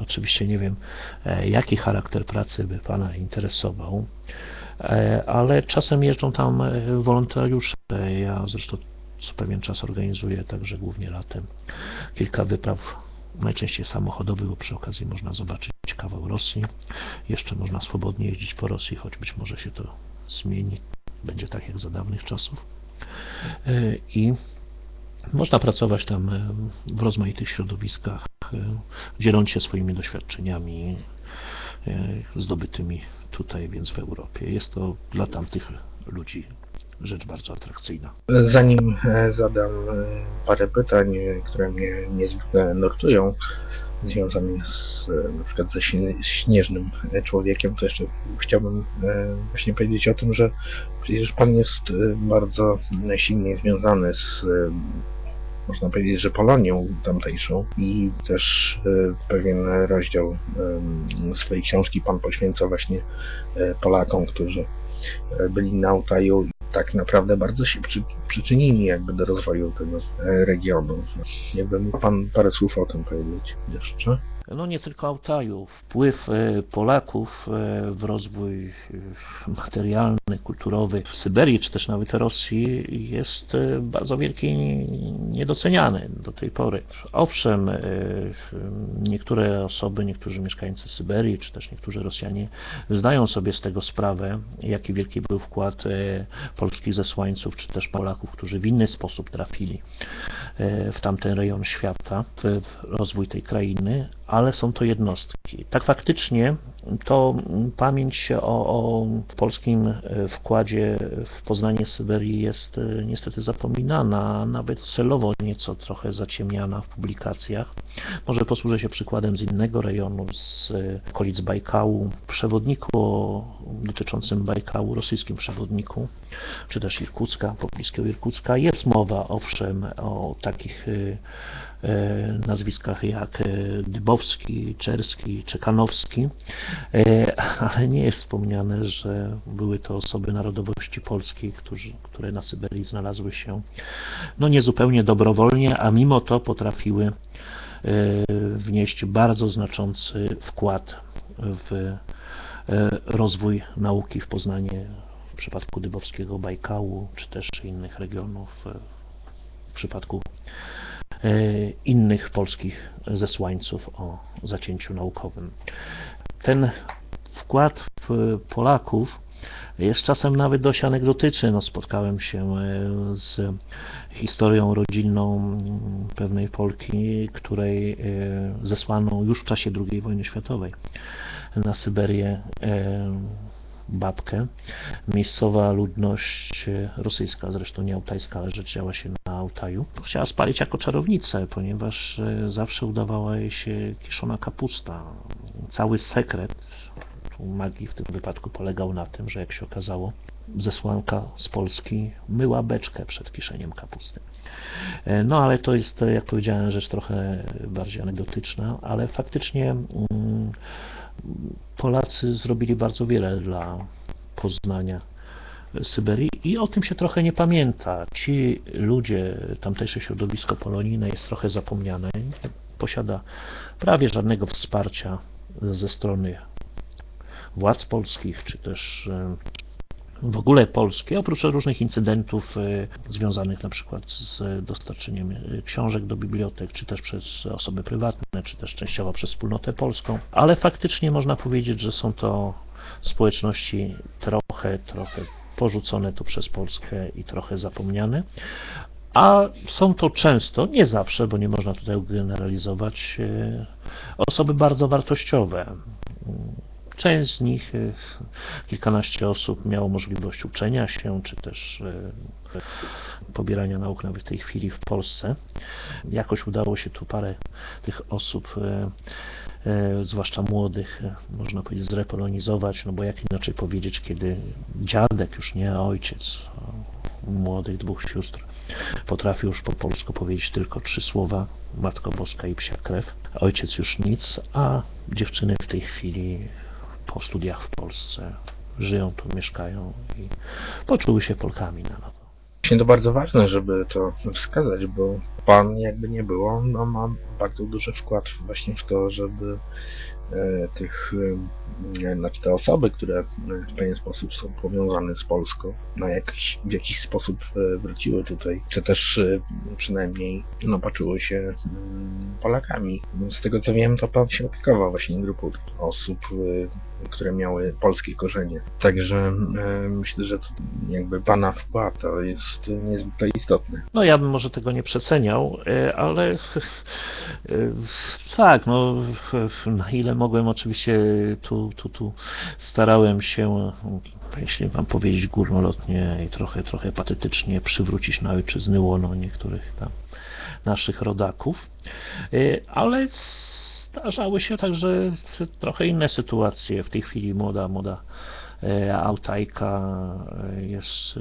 oczywiście nie wiem, e, jaki charakter pracy by Pana interesował, e, ale czasem jeżdżą tam wolontariusze. Ja zresztą co pewien czas organizuję, także głównie latem, kilka wypraw, najczęściej samochodowych, bo przy okazji można zobaczyć kawał Rosji. Jeszcze można swobodnie jeździć po Rosji, choć być może się to zmieni, będzie tak jak za dawnych czasów. I można pracować tam e, w rozmaitych środowiskach, e, dzieląc się swoimi doświadczeniami e, zdobytymi tutaj, więc w Europie. Jest to dla tamtych ludzi rzecz bardzo atrakcyjna. Zanim zadam parę pytań, które mnie niezwykle nurtują, związane z, e, na przykład ze śnie- śnieżnym człowiekiem, to jeszcze chciałbym e, właśnie powiedzieć o tym, że przecież Pan jest e, bardzo silnie związany z, można powiedzieć, że Polonią tamtejszą i też pewien rozdział swojej książki Pan poświęca właśnie Polakom, którzy byli na Altaju tak naprawdę bardzo się przy, przyczynili jakby do rozwoju tego e, regionu. Jakby mógł Pan parę słów o tym powiedzieć jeszcze? No nie tylko Altaju. Wpływ e, Polaków e, w rozwój e, materialny, kulturowy w Syberii, czy też nawet Rosji jest bardzo wielki i niedoceniany do tej pory. Owszem, niektóre osoby, niektórzy mieszkańcy Syberii, czy też niektórzy Rosjanie zdają sobie z tego sprawę, jaki wielki był wkład polskich zesłańców, czy też Polaków, którzy w inny sposób trafili w tamten rejon świata, w w rozwój tej krainy, ale są to jednostki. Tak faktycznie to pamięć o, o polskim e, wkładzie w poznanie Syberii jest e, niestety zapominana, nawet celowo nieco trochę zaciemniana w publikacjach. Może posłużę się przykładem z innego rejonu, z e, okolic Bajkału, przewodniku dotyczącym Bajkału, rosyjskim przewodniku, czy też Irkucka, pobliskiego Irkucka. Jest mowa, owszem, o takich nazwiskach jak e, Dybowski, Czerski, Czekanowski, e, ale nie jest wspomniane, że były to osoby narodowości polskiej, którzy, które na Syberii znalazły się no niezupełnie dobrowolnie, a mimo to potrafiły e, wnieść bardzo znaczący wkład w e, rozwój nauki w Poznanie w przypadku Dybowskiego Bajkału, czy też innych regionów e, w przypadku e, innych polskich zesłańców o zacięciu naukowym. Ten wkład w Polaków jest czasem nawet dość anegdotyczny. No, spotkałem się e, z historią rodzinną mm, pewnej Polki, której e, zesłano już w czasie II wojny światowej na Syberię e, babkę. Miejscowa ludność e, rosyjska, zresztą nie altajska, ale rzecz działa się na Altaju, chciała spalić jako czarownicę, ponieważ e, zawsze udawała jej się kiszona kapusta. Cały sekret magii w tym wypadku polegał na tym, że jak się okazało, zesłanka z Polski myła beczkę przed kiszeniem kapusty. E, No ale to jest, jak powiedziałem, rzecz trochę bardziej anegdotyczna, ale faktycznie mm, Polacy zrobili bardzo wiele dla poznania Syberii i o tym się trochę nie pamięta. Ci ludzie, tamtejsze środowisko polonijne jest trochę zapomniane, nie posiada prawie żadnego wsparcia ze strony władz polskich, czy też e, w ogóle polskie, oprócz różnych incydentów e, związanych na przykład z dostarczeniem e, książek do bibliotek, czy też przez osoby prywatne, czy też częściowo przez wspólnotę polską, ale faktycznie można powiedzieć, że są to społeczności trochę, trochę porzucone tu przez Polskę i trochę zapomniane. A są to często, nie zawsze, bo nie można tutaj generalizować, e, osoby bardzo wartościowe. Część z nich, e, kilkanaście osób, miało możliwość uczenia się, czy też e, pobierania nauk nawet w tej chwili w Polsce. Jakoś udało się tu parę tych osób, e, zwłaszcza młodych, można powiedzieć, zrepolonizować, no bo jak inaczej powiedzieć, kiedy dziadek, już nie ojciec, a młodych dwóch sióstr, potrafi już po polsku powiedzieć tylko trzy słowa, Matko Boska i Psia Krew. Ojciec już nic, a dziewczyny w tej chwili po studiach w Polsce żyją tu, mieszkają i poczuły się Polkami na nowo. Właśnie to bardzo ważne, żeby to wskazać, bo Pan jakby nie było, no ma bardzo duży wkład właśnie w to, żeby e, tych, e, znaczy te osoby, które w pewien sposób są powiązane z Polską, no jakiś, w jakiś sposób e, wróciły tutaj, czy też e, przynajmniej no poczuły się mm, Polakami. Z tego co wiem, to Pan się opiekował właśnie grupą osób, e, które miały polskie korzenie. Także e, myślę, że jakby Pana wkład to jest niezwykle istotny. No ja bym może tego nie przeceniał, e, ale e, tak, no na ile mogłem oczywiście tu, tu, tu starałem się, jeśli mam powiedzieć górnolotnie i trochę, trochę patetycznie przywrócić na ojczyzny łono niektórych tam naszych rodaków, ale zdarzały się także trochę inne sytuacje. W tej chwili młoda, młoda e, Altajka e, jest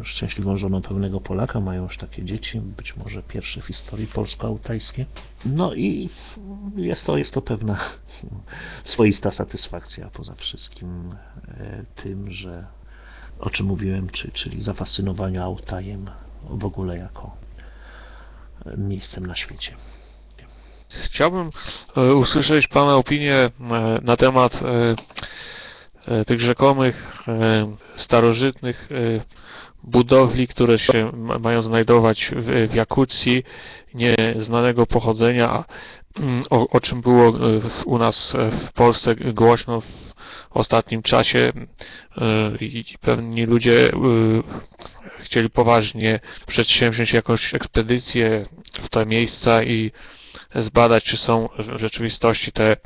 e, szczęśliwą żoną pewnego Polaka, mają już takie dzieci, być może pierwsze w historii polsko-altajskie. No i jest to, jest to pewna swoista satysfakcja poza wszystkim tym, że o czym mówiłem, czy, czyli zafascynowania Altajem w ogóle jako miejscem na świecie. Chciałbym e, usłyszeć Pana opinię e, na temat e, tych rzekomych starożytnych budowli, które się ma- mają znajdować w, Jakucji, nieznanego pochodzenia, mm, o, o czym było u nas w Polsce głośno w ostatnim czasie i pewni ludzie chcieli poważnie przedsięwziąć jakąś ekspedycję w te miejsca i zbadać, czy są w rzeczywistości te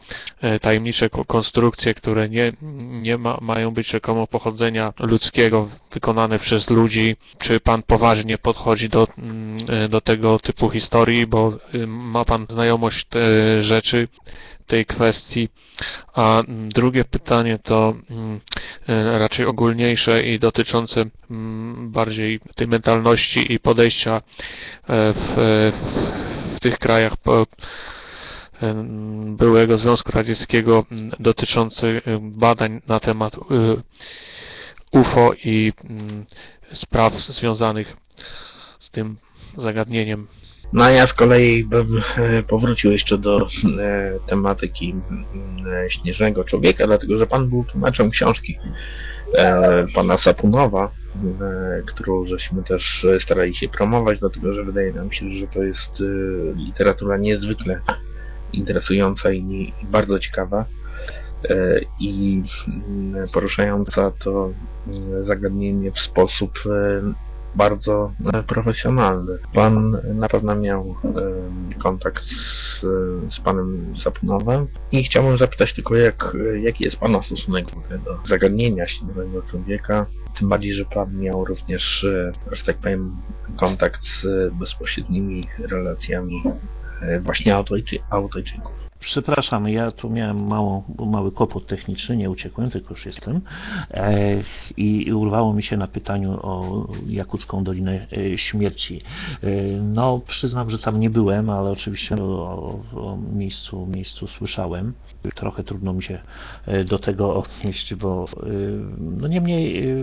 e, tajemnicze ko- konstrukcje, które nie, nie ma, mają być rzekomo pochodzenia ludzkiego, wykonane przez ludzi. Czy Pan poważnie podchodzi do, mm, e, do tego typu historii, bo y, ma Pan znajomość te rzeczy tej kwestii. A mm, drugie pytanie to mm, e, raczej ogólniejsze i dotyczące bardziej tej mentalności i podejścia w, w tych krajach byłego Związku Radzieckiego m, dotyczący em, badań na temat y, UFO i spraw związanych z tym zagadnieniem. No ja z kolei bym e, powrócił jeszcze do e, tematyki e, Śnieżnego Człowieka, dlatego że pan był tłumaczem książki pana Sapunowa, którą żeśmy też starali się promować, dlatego że wydaje nam się, że to jest literatura niezwykle interesująca i, bardzo ciekawa i mm, poruszająca to mm, zagadnienie w sposób bardzo e, profesjonalny. Pan na pewno miał e, kontakt z, z panem Sapunowem i chciałbym zapytać tylko, jak, jaki jest pana stosunek do zagadnienia śnieżnego człowieka, tym bardziej, że pan miał również, e, że tak powiem, kontakt z bezpośrednimi relacjami właśnie Autojczy, Autojczyków. Przepraszam, ja tu miałem małą, mały kłopot techniczny, nie uciekłem, tylko już jestem. E, i, urwało mi się na pytaniu o Jakucką Dolinę e, Śmierci. E, no, przyznam, że tam nie byłem, ale oczywiście o, o miejscu, miejscu słyszałem. Trochę trudno mi się e, do tego odnieść, bo e, no niemniej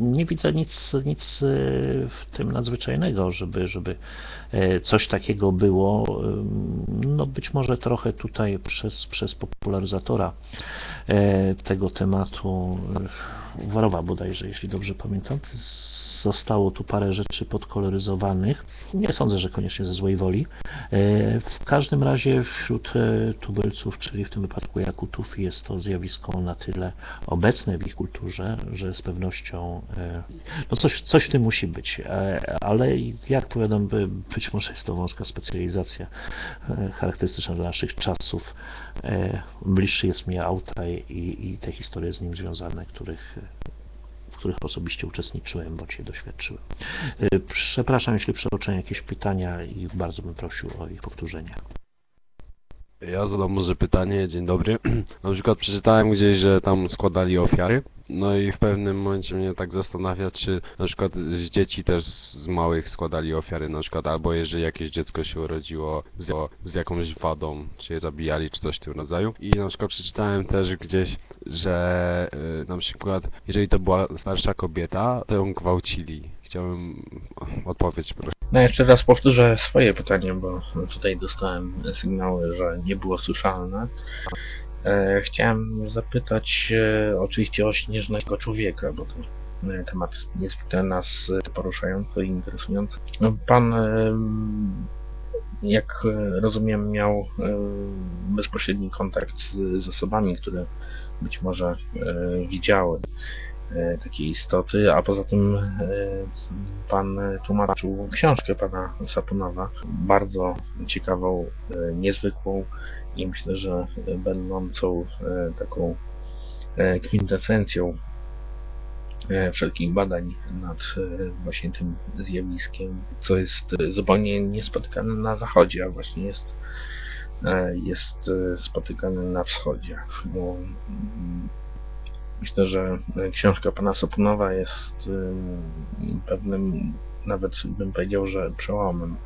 nie widzę nic, nic w tym nadzwyczajnego, żeby, żeby coś takiego było. Ym, No być może trochę tutaj przez, przez popularyzatora e, tego tematu, e, Warowa bodajże, jeśli dobrze pamiętam, zostało tu parę rzeczy podkoloryzowanych. Nie sądzę, że koniecznie ze złej woli. E, W każdym razie wśród e, tubylców, czyli w tym wypadku Jakutów, jest to zjawisko na tyle obecne w ich kulturze, że z pewnością e, no coś, coś w tym musi być. Ale jak powiadam, by- być może jest to wąska specjalizacja charakterystyczna dla naszych czasów. Bliższy jest mi Autaj i, i te historie z nim związane, których w których osobiście uczestniczyłem, bądź je doświadczyłem. E, Przepraszam, jeśli przeoczę jakieś pytania i bardzo bym prosił o ich powtórzenie. Ja zadam może pytanie, dzień dobry. Na przykład przeczytałem gdzieś, że tam składali ofiary. No i w pewnym momencie mnie tak zastanawia, czy na przykład z dzieci też z małych składali ofiary, na przykład albo jeżeli jakieś dziecko się urodziło z, z jakąś wadą, czy je zabijali, czy coś w tym rodzaju. I na przykład przeczytałem też gdzieś, że y, na przykład jeżeli to była starsza kobieta, to ją gwałcili. Chciałbym odpowiedź proszę. No jeszcze raz powtórzę swoje pytanie, bo tutaj dostałem sygnały, że nie było słyszalne. E, chciałem zapytać e, oczywiście o śnieżnego człowieka, bo to e, temat niezwykle nas e, poruszający i interesujący. No, Pan, jak rozumiem, miał bezpośredni kontakt z, z osobami, które być może widziały e, takie istoty, a poza tym e, pan tłumaczył książkę pana Sapunowa, bardzo ciekawą, e, niezwykłą i myślę, że będącą taką kwintesencją wszelkich badań nad właśnie tym zjawiskiem, co jest zupełnie niespotykane na zachodzie, a właśnie jest jest spotykane na wschodzie. Myślę, że książka pana Sopunowa jest e, pewnym, nawet bym powiedział, że przełomem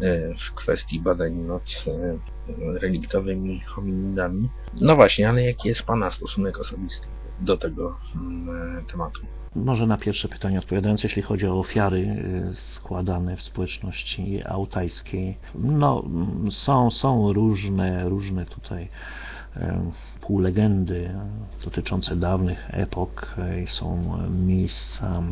e, w kwestii badań nad e, reliktowymi hominidami. No właśnie, ale jaki jest pana stosunek osobisty do tego tematu. Może na pierwsze pytanie odpowiadając, jeśli chodzi o ofiary y, składane w społeczności autajskiej, no mm, są, są różne, różne tutaj półlegendy dotyczące dawnych epok. Y, Są miejsca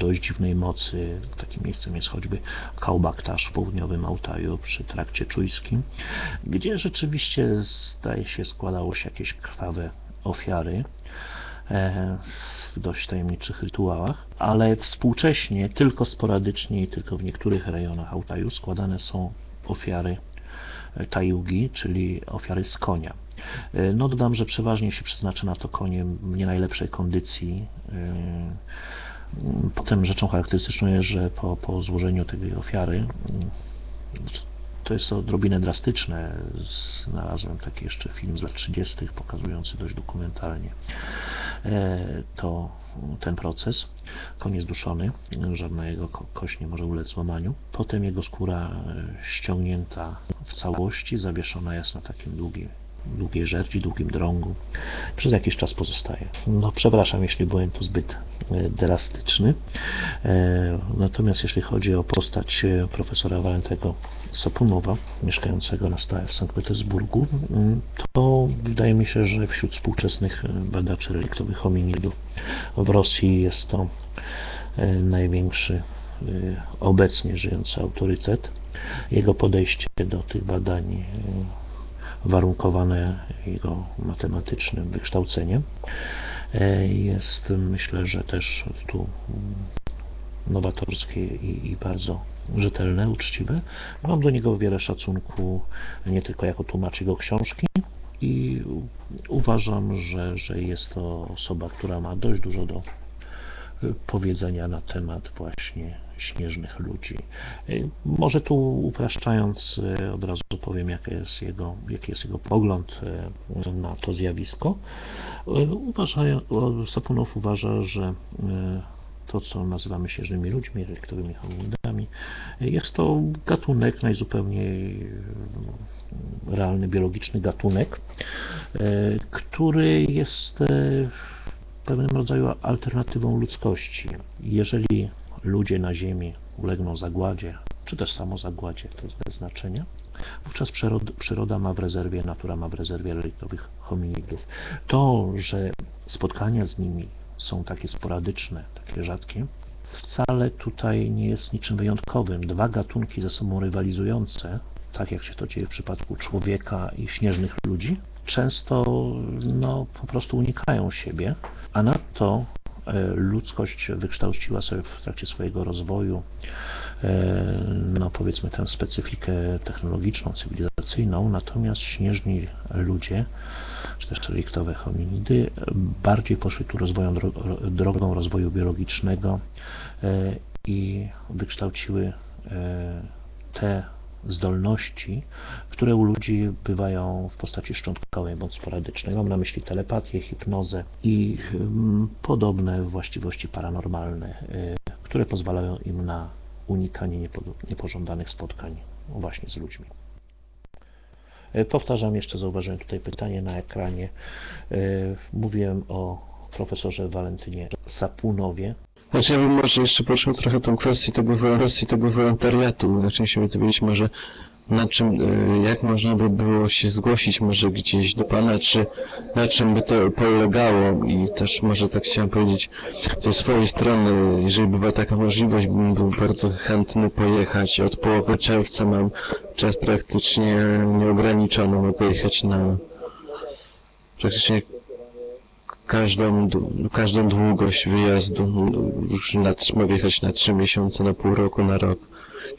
dość dziwnej mocy. Takim miejscem jest choćby Kaubaktasz w południowym Altaju przy trakcie czujskim, gdzie rzeczywiście zdaje się składało się jakieś krwawe ofiary e, w dość tajemniczych rytuałach, ale współcześnie tylko sporadycznie i tylko w niektórych rejonach Altaju składane są ofiary e, tajugi, czyli ofiary z konia. E, No dodam, że przeważnie się przeznacza na to konie w nie najlepszej kondycji. E, Potem rzeczą charakterystyczną jest, że po, po złożeniu tej ofiary mm, to jest odrobinę drastyczne. Znalazłem taki jeszcze film z lat 30. pokazujący dość dokumentalnie e, to ten proces. Koń jest duszony, żadna jego ko- kość nie może ulec złamaniu. Potem jego skóra e, ściągnięta w całości, zawieszona jest na takim długim długiej żerdzi, długim drągu. Przez jakiś czas pozostaje. No przepraszam, jeśli byłem tu zbyt e, drastyczny. E, Natomiast jeśli chodzi o postać e, profesora Walentego Sopunowa, mieszkającego na stałe w Sankt Petersburgu, to wydaje mi się, że wśród współczesnych badaczy reliktowych hominidów w Rosji jest to największy obecnie żyjący autorytet. Jego podejście do tych badań warunkowane jego matematycznym wykształceniem. E, Jest myślę, że też tu nowatorskie i, i bardzo rzetelne, uczciwe. Mam do niego wiele szacunku, nie tylko jako tłumacz jego książki i uważam, że, że jest to osoba, która ma dość dużo do powiedzenia na temat właśnie śnieżnych ludzi. Y, Może tu upraszczając y, od razu powiem, jaki jest jego, jaki jest jego pogląd y, na to zjawisko. Sapunow uważa, że to, co nazywamy śnieżnymi ludźmi, reliktowymi hominidami, jest to gatunek najzupełniej realny, biologiczny gatunek, który jest pewnym rodzaju alternatywą ludzkości. Jeżeli ludzie na Ziemi ulegną zagładzie, czy też samo zagładzie, to jest bez znaczenia, wówczas przyrod, przyroda ma w rezerwie, natura ma w rezerwie reliktowych hominidów. To, że spotkania z nimi są takie sporadyczne, takie rzadkie, wcale tutaj nie jest niczym wyjątkowym. Dwa gatunki ze sobą rywalizujące, tak jak się to dzieje w przypadku człowieka i śnieżnych ludzi, często no, po prostu unikają siebie, a nadto ludzkość wykształciła sobie w trakcie swojego rozwoju e, no powiedzmy tę specyfikę technologiczną, cywilizacyjną, natomiast śnieżni ludzie, czy też reliktowe hominidy, bardziej poszli tu rozwoją, dro- drogą rozwoju biologicznego e, i wykształciły e, te zdolności, które u ludzi bywają w postaci szczątkowej bądź sporadycznej. Mam na myśli telepatię, hipnozę i podobne właściwości paranormalne, y, które pozwalają im na unikanie niepo- niepożądanych spotkań właśnie z ludźmi. Y, Powtarzam jeszcze, zauważyłem tutaj pytanie na ekranie. Y, Mówiłem o profesorze Walentynie Sapunowie, Znaczy ja bym może jeszcze poruszył trochę tą kwestię tego, kwestię tego wolontariatu. Zacząłem się dowiedzieć może na czym, y, jak można by było się zgłosić może gdzieś do Pana, czy na czym by to polegało i też może tak chciałem powiedzieć ze swojej strony, jeżeli była taka możliwość, bym był bardzo chętny pojechać. Od połowy czerwca mam czas praktycznie nieograniczony, mogę jechać na praktycznie każdą, każdą długość wyjazdu. Już na, mogę jechać na 3 miesiące, na pół roku, na rok.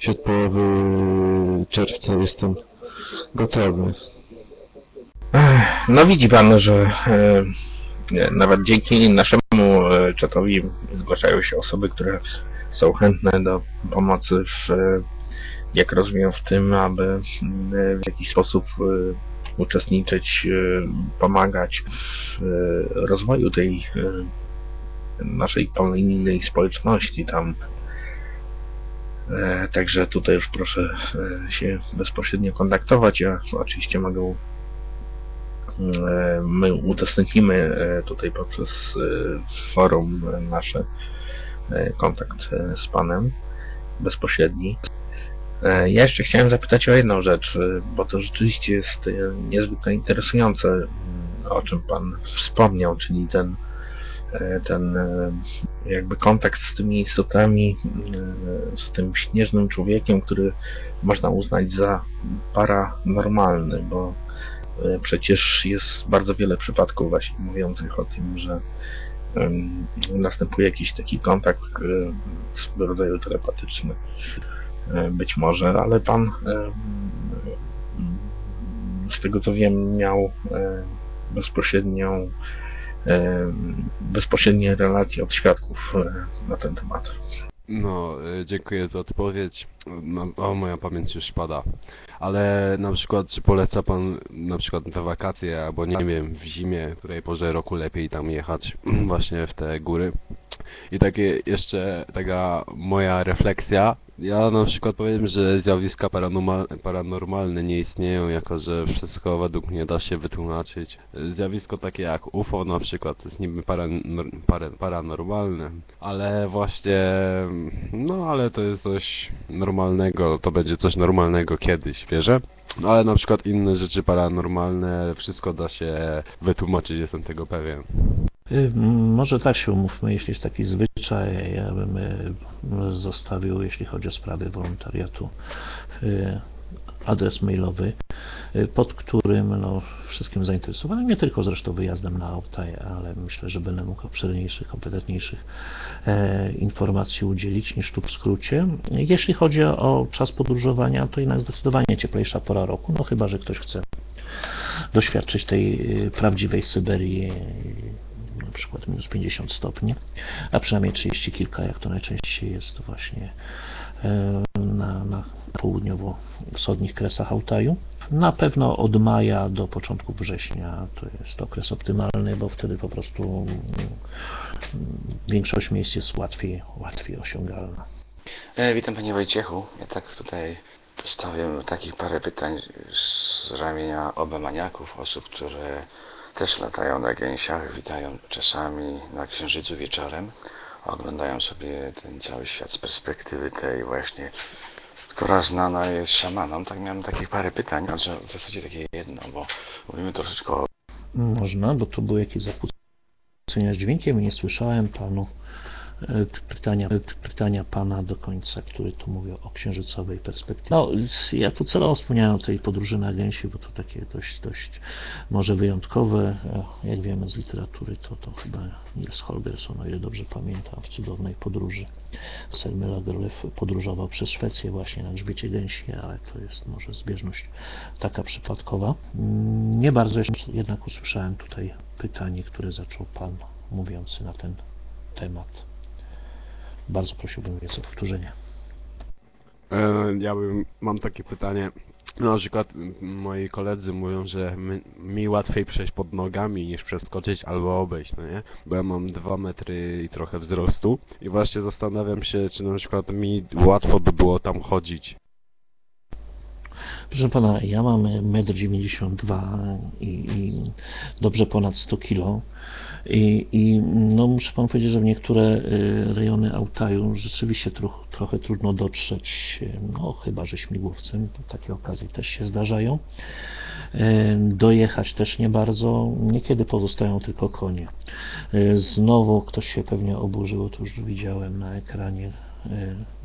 I od połowy czerwca jestem gotowy. No widzi pan, że e, nawet dzięki naszemu e, czatowi zgłaszają się osoby, które są chętne do pomocy w, e, jak rozumiem, w tym, aby m, w jakiś sposób e, uczestniczyć, e, pomagać w e, rozwoju tej e, naszej polonijnej społeczności tam. E, Także tutaj już proszę się bezpośrednio kontaktować. Ja oczywiście mogę My udostępnimy tutaj poprzez forum nasze kontakt z Panem bezpośredni. E, Ja jeszcze chciałem zapytać o jedną rzecz, e, bo to rzeczywiście jest e, niezwykle interesujące, m, o czym Pan wspomniał, czyli ten, ten jakby kontakt z tymi istotami, z tym śnieżnym człowiekiem, który można uznać za paranormalny, bo przecież jest bardzo wiele przypadków właśnie mówiących o tym, że następuje jakiś taki kontakt swego rodzaju telepatyczny. E, Być może, ale pan em, z tego co wiem miał e, bezpośrednią e, bezpośrednie relacje od świadków e, na ten temat. No, dziękuję za odpowiedź. O, moja pamięć już pada. Ale na przykład, czy poleca pan na przykład te wakacje, albo nie wiem, w zimie, której porze roku lepiej tam jechać właśnie w te góry? I takie jeszcze taka moja refleksja. Ja na przykład powiem, że zjawiska paranormal, paranormalne nie istnieją, jako że wszystko według mnie da się wytłumaczyć. Zjawisko takie jak UFO na przykład jest niby paranor, para, paranormalne, ale właśnie, no ale to jest coś normalnego, to będzie coś normalnego kiedyś, No, Ale na przykład inne rzeczy paranormalne, wszystko da się wytłumaczyć, jestem tego pewien. Y, Może tak się umówmy, jeśli jest taki zwyczaj, ja bym y, zostawił, jeśli chodzi o sprawy wolontariatu, y, adres mailowy, y, pod którym no, wszystkim zainteresowanym, nie tylko zresztą wyjazdem na Altaj, ale myślę, że będę mógł obszerniejszych, kompetentniejszych e, informacji udzielić niż tu w skrócie. Jeśli chodzi o czas podróżowania, to jednak zdecydowanie cieplejsza pora roku, no chyba, że ktoś chce doświadczyć tej y, prawdziwej Syberii, y, na przykład minus 50 stopni, a przynajmniej 30 kilka, jak to najczęściej jest właśnie na, na południowo-wschodnich kresach Altaju. Na pewno od maja do początku września to jest okres optymalny, bo wtedy po prostu mm, większość miejsc jest łatwiej, łatwiej osiągalna. E, witam Panie Wojciechu. Ja tak tutaj postawię takich parę pytań z ramienia obemaniaków, osób, które też latają na gęsiach, witają czasami na księżycu wieczorem, oglądają sobie ten cały świat z perspektywy tej właśnie, która znana jest szamanom. Tak miałem takich parę pytań, znaczy w zasadzie takie jedno, bo mówimy troszeczkę o Można, bo tu były jakieś zakłócenia z dźwiękiem i nie słyszałem panu pytania, pytania pana do końca, który tu mówił o księżycowej perspektywie. No, ja tu celowo wspomniałem o tej podróży na gęsi, bo to takie dość, dość może wyjątkowe. E, Jak wiemy z literatury, to, to chyba Niels Holgersson, o ile dobrze pamiętam, w cudownej podróży Selmy Lagerlöf podróżował przez Szwecję właśnie na grzbiecie gęsi, ale to jest może zbieżność taka przypadkowa. Mm, Nie bardzo jednak usłyszałem tutaj pytanie, które zaczął Pan mówiący na ten temat. Bardzo prosiłbym więc o powtórzenie. E, Ja bym, mam takie pytanie. Na przykład moi koledzy mówią, że mi łatwiej przejść pod nogami niż przeskoczyć albo obejść, no nie? Bo ja mam 2 metry i trochę wzrostu i właśnie zastanawiam się, czy na przykład mi łatwo by było tam chodzić. Proszę pana, ja mam 1,92 m i, i dobrze ponad 100 kg. I, I no muszę pan powiedzieć, że w niektóre y, rejony Altaju rzeczywiście troch, trochę trudno dotrzeć, y, no chyba że śmigłowcem, takie okazje też się zdarzają. Y, Dojechać też nie bardzo, niekiedy pozostają tylko konie. Znowu ktoś się pewnie oburzył, to już widziałem na ekranie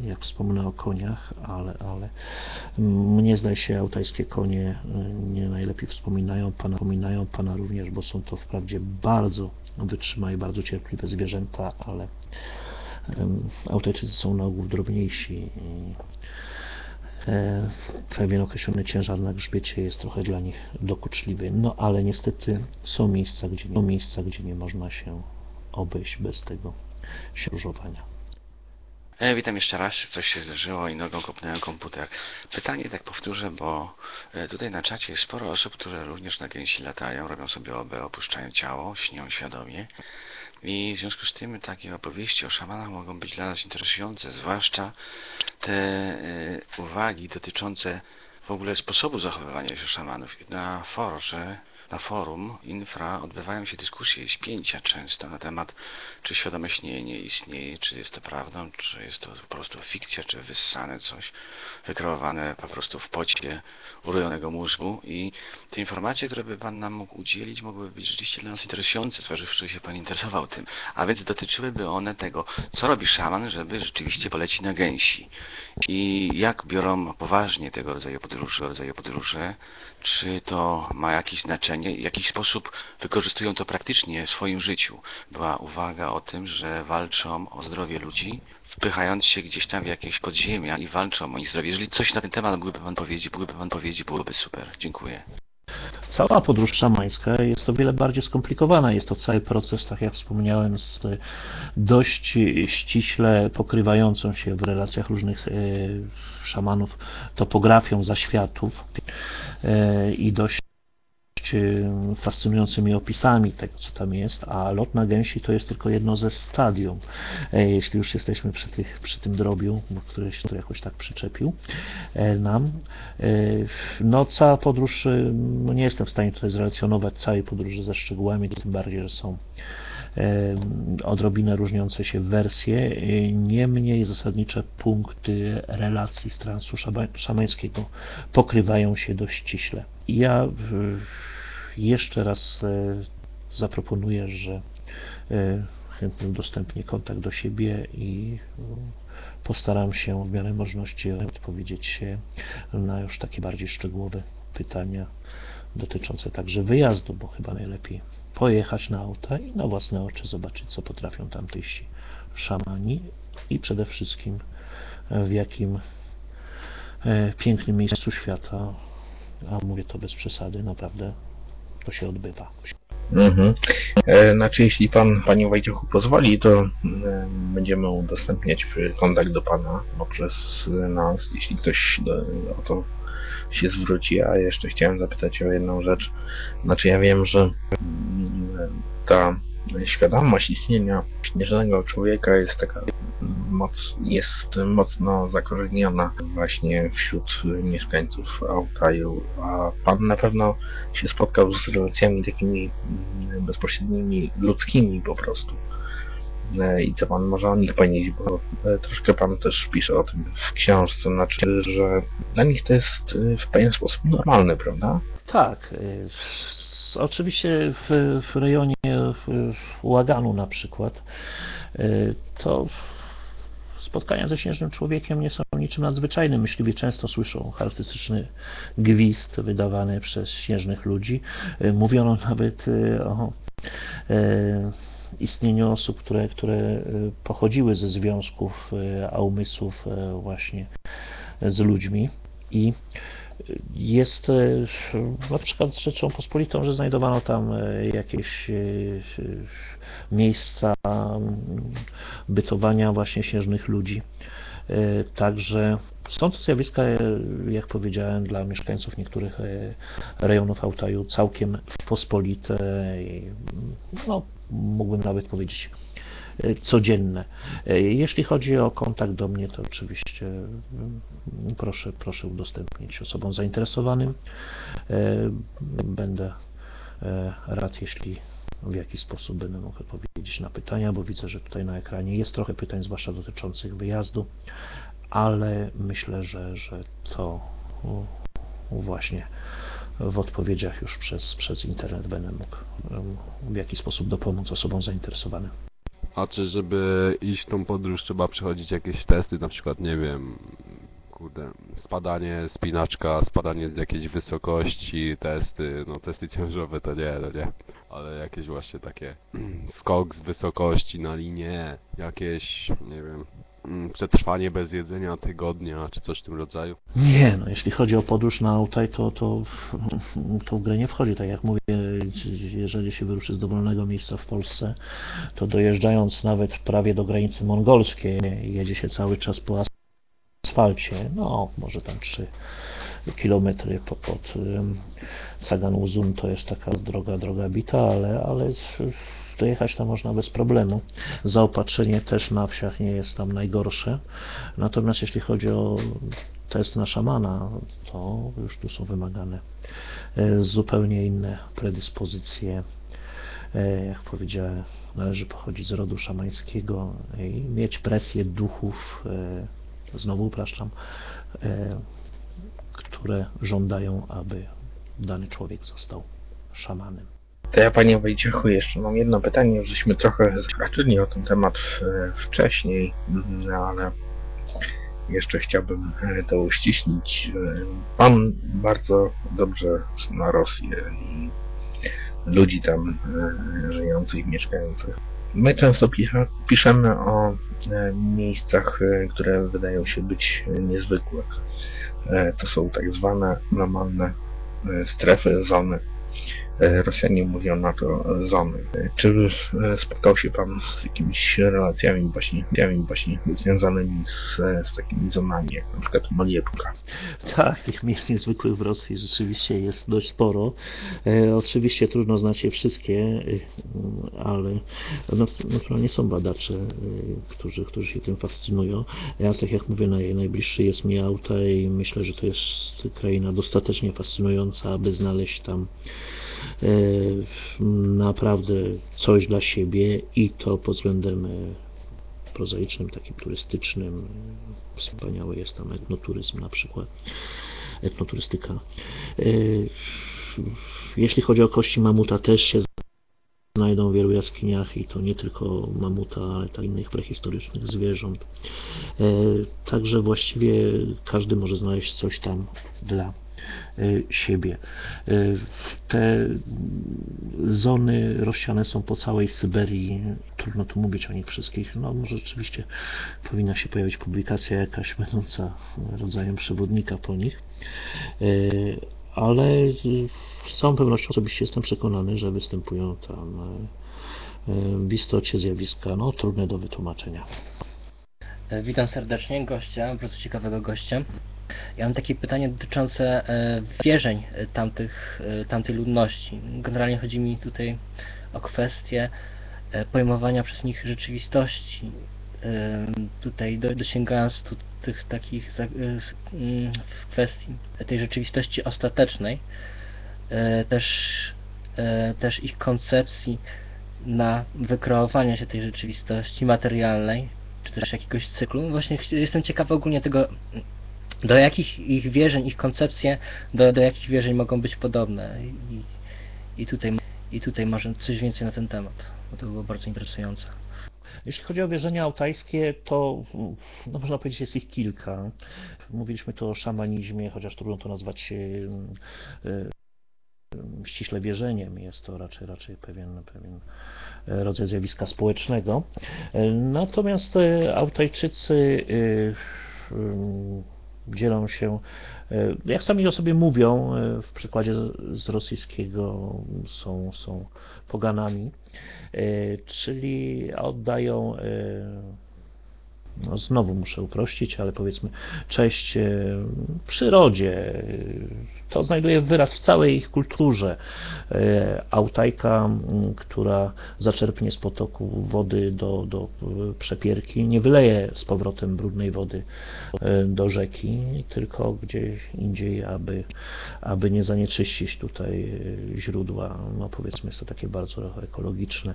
jak wspomnę o koniach, ale, ale mnie zdaje się autajskie konie nie najlepiej wspominają pana, wspominają pana również, bo są to wprawdzie bardzo wytrzymałe i bardzo cierpliwe zwierzęta, ale ym, Autajczycy są na ogół drobniejsi i e, pewien określony ciężar na grzbiecie jest trochę dla nich dokuczliwy. No ale niestety są miejsca, gdzie, są miejsca, gdzie nie można się obejść bez tego różowania. E, witam jeszcze raz, coś się zdarzyło i nogą kopnąłem komputer. Pytanie tak powtórzę, bo e, tutaj na czacie jest sporo osób, które również na gęsi latają, robią sobie OB, opuszczają ciało, śnią świadomie. I w związku z tym takie opowieści o szamanach mogą być dla nas interesujące, zwłaszcza te e, uwagi dotyczące w ogóle sposobu zachowywania się szamanów. Na forze, na forum infra odbywają się dyskusje, spięcia często na temat, czy świadome śnienie istnieje, czy jest to prawdą, czy jest to po prostu fikcja, czy wyssane coś, wykreowane po prostu w pocie urojonego mózgu i te informacje, które by Pan nam mógł udzielić, mogłyby być rzeczywiście dla nas interesujące, zważywszy, że się Pan interesował tym. A więc dotyczyłyby one tego, co robi szaman, żeby rzeczywiście polecić na gęsi. I jak biorą poważnie tego rodzaju podróże, rodzaju podróże, czy to ma jakieś znaczenie, w jakiś sposób wykorzystują to praktycznie w swoim życiu. Była uwaga o tym, że walczą o zdrowie ludzi, wpychając się gdzieś tam w jakieś podziemia i walczą o ich zdrowie. Jeżeli coś na ten temat mógłby Pan powiedzieć, mógłby Pan powiedzieć, byłoby super. Dziękuję. Cała podróż szamańska jest o wiele bardziej skomplikowana. Jest to cały proces, tak jak wspomniałem, z dość ściśle pokrywającą się w relacjach różnych e, szamanów topografią zaświatów e, i dość e, fascynującymi opisami tego, co tam jest, a lot na gęsi to jest tylko jedno ze stadium, jeśli już jesteśmy przy, tych, przy tym drobiu, który się tu jakoś tak przyczepił nam. No cała podróż, no nie jestem w stanie tutaj zrelacjonować całej podróży ze szczegółami, tym bardziej, że są odrobinę różniące się wersje, niemniej zasadnicze punkty relacji z transu szamańskiego pokrywają się dość ściśle. Ja jeszcze raz zaproponuję, że chętnie udostępnię kontakt do siebie i postaram się w miarę możliwości odpowiedzieć na już takie bardziej szczegółowe pytania dotyczące także wyjazdu, bo chyba najlepiej pojechać na auta i na własne oczy zobaczyć, co potrafią tamtejsi szamani i przede wszystkim w jakim e, pięknym miejscu świata, a mówię to bez przesady, naprawdę to się odbywa. Mhm. E, znaczy, jeśli Pan, Panie Wojciechu pozwoli, to e, będziemy udostępniać kontakt do Pana poprzez nas, jeśli ktoś do, o to się zwróci. A jeszcze chciałem zapytać o jedną rzecz. Znaczy, ja wiem, że mm, ta świadomość istnienia śnieżnego człowieka jest taka moc, jest mocno zakorzeniona właśnie wśród mieszkańców Altaju, a Pan na pewno się spotkał z relacjami takimi bezpośrednimi, ludzkimi po prostu. I co Pan może o nich powiedzieć, bo troszkę Pan też pisze o tym w książce, znaczy, że dla nich to jest w pewien sposób normalne, prawda? Tak. Oczywiście w, w rejonie Łaganu na przykład to spotkania ze śnieżnym człowiekiem nie są niczym nadzwyczajnym. Myśliwi często słyszą charakterystyczny gwizd wydawany przez śnieżnych ludzi. Mówiono nawet o istnieniu osób, które, które pochodziły ze związków, a umysłów właśnie z ludźmi i jest na przykład rzeczą pospolitą, że znajdowano tam jakieś miejsca bytowania właśnie śnieżnych ludzi. Także są to zjawiska, jak powiedziałem, dla mieszkańców niektórych rejonów Altaju całkiem pospolite, no, mógłbym nawet powiedzieć codzienne. Jeśli chodzi o kontakt do mnie, to oczywiście proszę, proszę udostępnić osobom zainteresowanym. Będę rad, jeśli w jaki sposób będę mógł odpowiedzieć na pytania, bo widzę, że tutaj na ekranie jest trochę pytań, zwłaszcza dotyczących wyjazdu, ale myślę, że, że to właśnie w odpowiedziach już przez, przez internet będę mógł w jaki sposób dopomóc osobom zainteresowanym. A czy żeby iść w tą podróż trzeba przechodzić jakieś testy, na przykład, nie wiem, kurde, spadanie, spinaczka, spadanie z jakiejś wysokości, testy, no testy ciężarowe to nie, no nie, ale jakieś właśnie takie skok z wysokości na linię, jakieś, nie wiem, przetrwanie bez jedzenia tygodnia, czy coś w tym rodzaju? Nie, no jeśli chodzi o podróż na Altaj, to, to, w grę nie wchodzi. Tak jak mówię, jeżeli się wyruszy z dowolnego miejsca w Polsce, to dojeżdżając nawet prawie do granicy mongolskiej, jedzie się cały czas po asfalcie, no może tam 3 kilometry pod, pod Sagan Uzun to jest taka droga, droga bita, ale, ale dojechać tam można bez problemu. Zaopatrzenie też na wsiach nie jest tam najgorsze. Natomiast jeśli chodzi o test na szamana, to już tu są wymagane e, zupełnie inne predyspozycje. E, Jak powiedziałem, należy pochodzić z rodu szamańskiego i mieć presję duchów, e, znowu upraszczam, które żądają, aby dany człowiek został szamanem. To ja Panie Wojciechu jeszcze mam jedno pytanie, żeśmy trochę zahaczyli o ten temat e, wcześniej, mm, ale jeszcze chciałbym e, to uściślić. E, Pan bardzo dobrze zna Rosję i ludzi tam żyjących, mieszkających. My często pisze, piszemy o miejscach, które wydają się być niezwykłe. To są tak zwane normalne strefy, zony. E, Rosjanie mówią na to e, zony. E, Czy spotkał się Pan z jakimiś relacjami właśnie, właśnie związanymi z, z takimi zonami, jak na przykład Maliepka? Tak, tych miejsc niezwykłych w Rosji rzeczywiście jest dość sporo. E, oczywiście trudno znać je wszystkie, ale no, naturalnie są badacze, którzy, którzy się tym fascynują. Ja, tak jak mówię, naj, najbliższy jest mi Altaj i myślę, że to jest kraina dostatecznie fascynująca, aby znaleźć tam naprawdę coś dla siebie i to pod względem e, prozaicznym, takim turystycznym. Wspaniały jest tam etnoturyzm na przykład, etnoturystyka. E, Jeśli chodzi o kości mamuta, też się znajdą w wielu jaskiniach i to nie tylko mamuta, ale także innych prehistorycznych zwierząt. E, Także właściwie każdy może znaleźć coś tam dla e, siebie. E, Te zony rozsiane są po całej Syberii. Trudno tu mówić o nich wszystkich. No może rzeczywiście powinna się pojawić publikacja jakaś będąca rodzajem przewodnika po nich. E, Ale z całą pewnością osobiście jestem przekonany, że występują tam w istocie zjawiska no, trudne do wytłumaczenia. Witam serdecznie gościa, bardzo ciekawego gościa. Ja mam takie pytanie dotyczące e, wierzeń e, tamtych, e, tamtej ludności. Generalnie chodzi mi tutaj o kwestię pojmowania przez nich rzeczywistości. Tutaj do, dosięgając tu tych takich mm, w kwestii tej rzeczywistości ostatecznej, też, też ich koncepcji na wykreowanie się tej rzeczywistości materialnej, czy też jakiegoś cyklu. Właśnie jestem ciekawy ogólnie tego, do jakich ich wierzeń, ich koncepcje, do, do jakich wierzeń mogą być podobne. I, i, tutaj, I tutaj może coś więcej na ten temat, bo to było bardzo interesujące. Jeśli chodzi o wierzenia altajskie, to no, można powiedzieć jest ich kilka. Mówiliśmy tu o szamanizmie, chociaż trudno to nazwać e, e, ściśle wierzeniem. Jest to raczej, raczej pewien, pewien rodzaj zjawiska społecznego. E, Natomiast Altajczycy dzielą się, e, jak sami o sobie mówią, e, w przykładzie z- rosyjskiego są, są poganami, e, czyli oddają, no znowu muszę uprościć, ale powiedzmy cześć e, przyrodzie. To znajduje wyraz w całej ich kulturze. E, Autajka, która zaczerpnie z potoku wody do, do e, przepierki, nie wyleje z powrotem brudnej wody do rzeki, tylko gdzieś indziej, aby, aby nie zanieczyścić tutaj źródła. No powiedzmy, jest to takie bardzo ekologiczne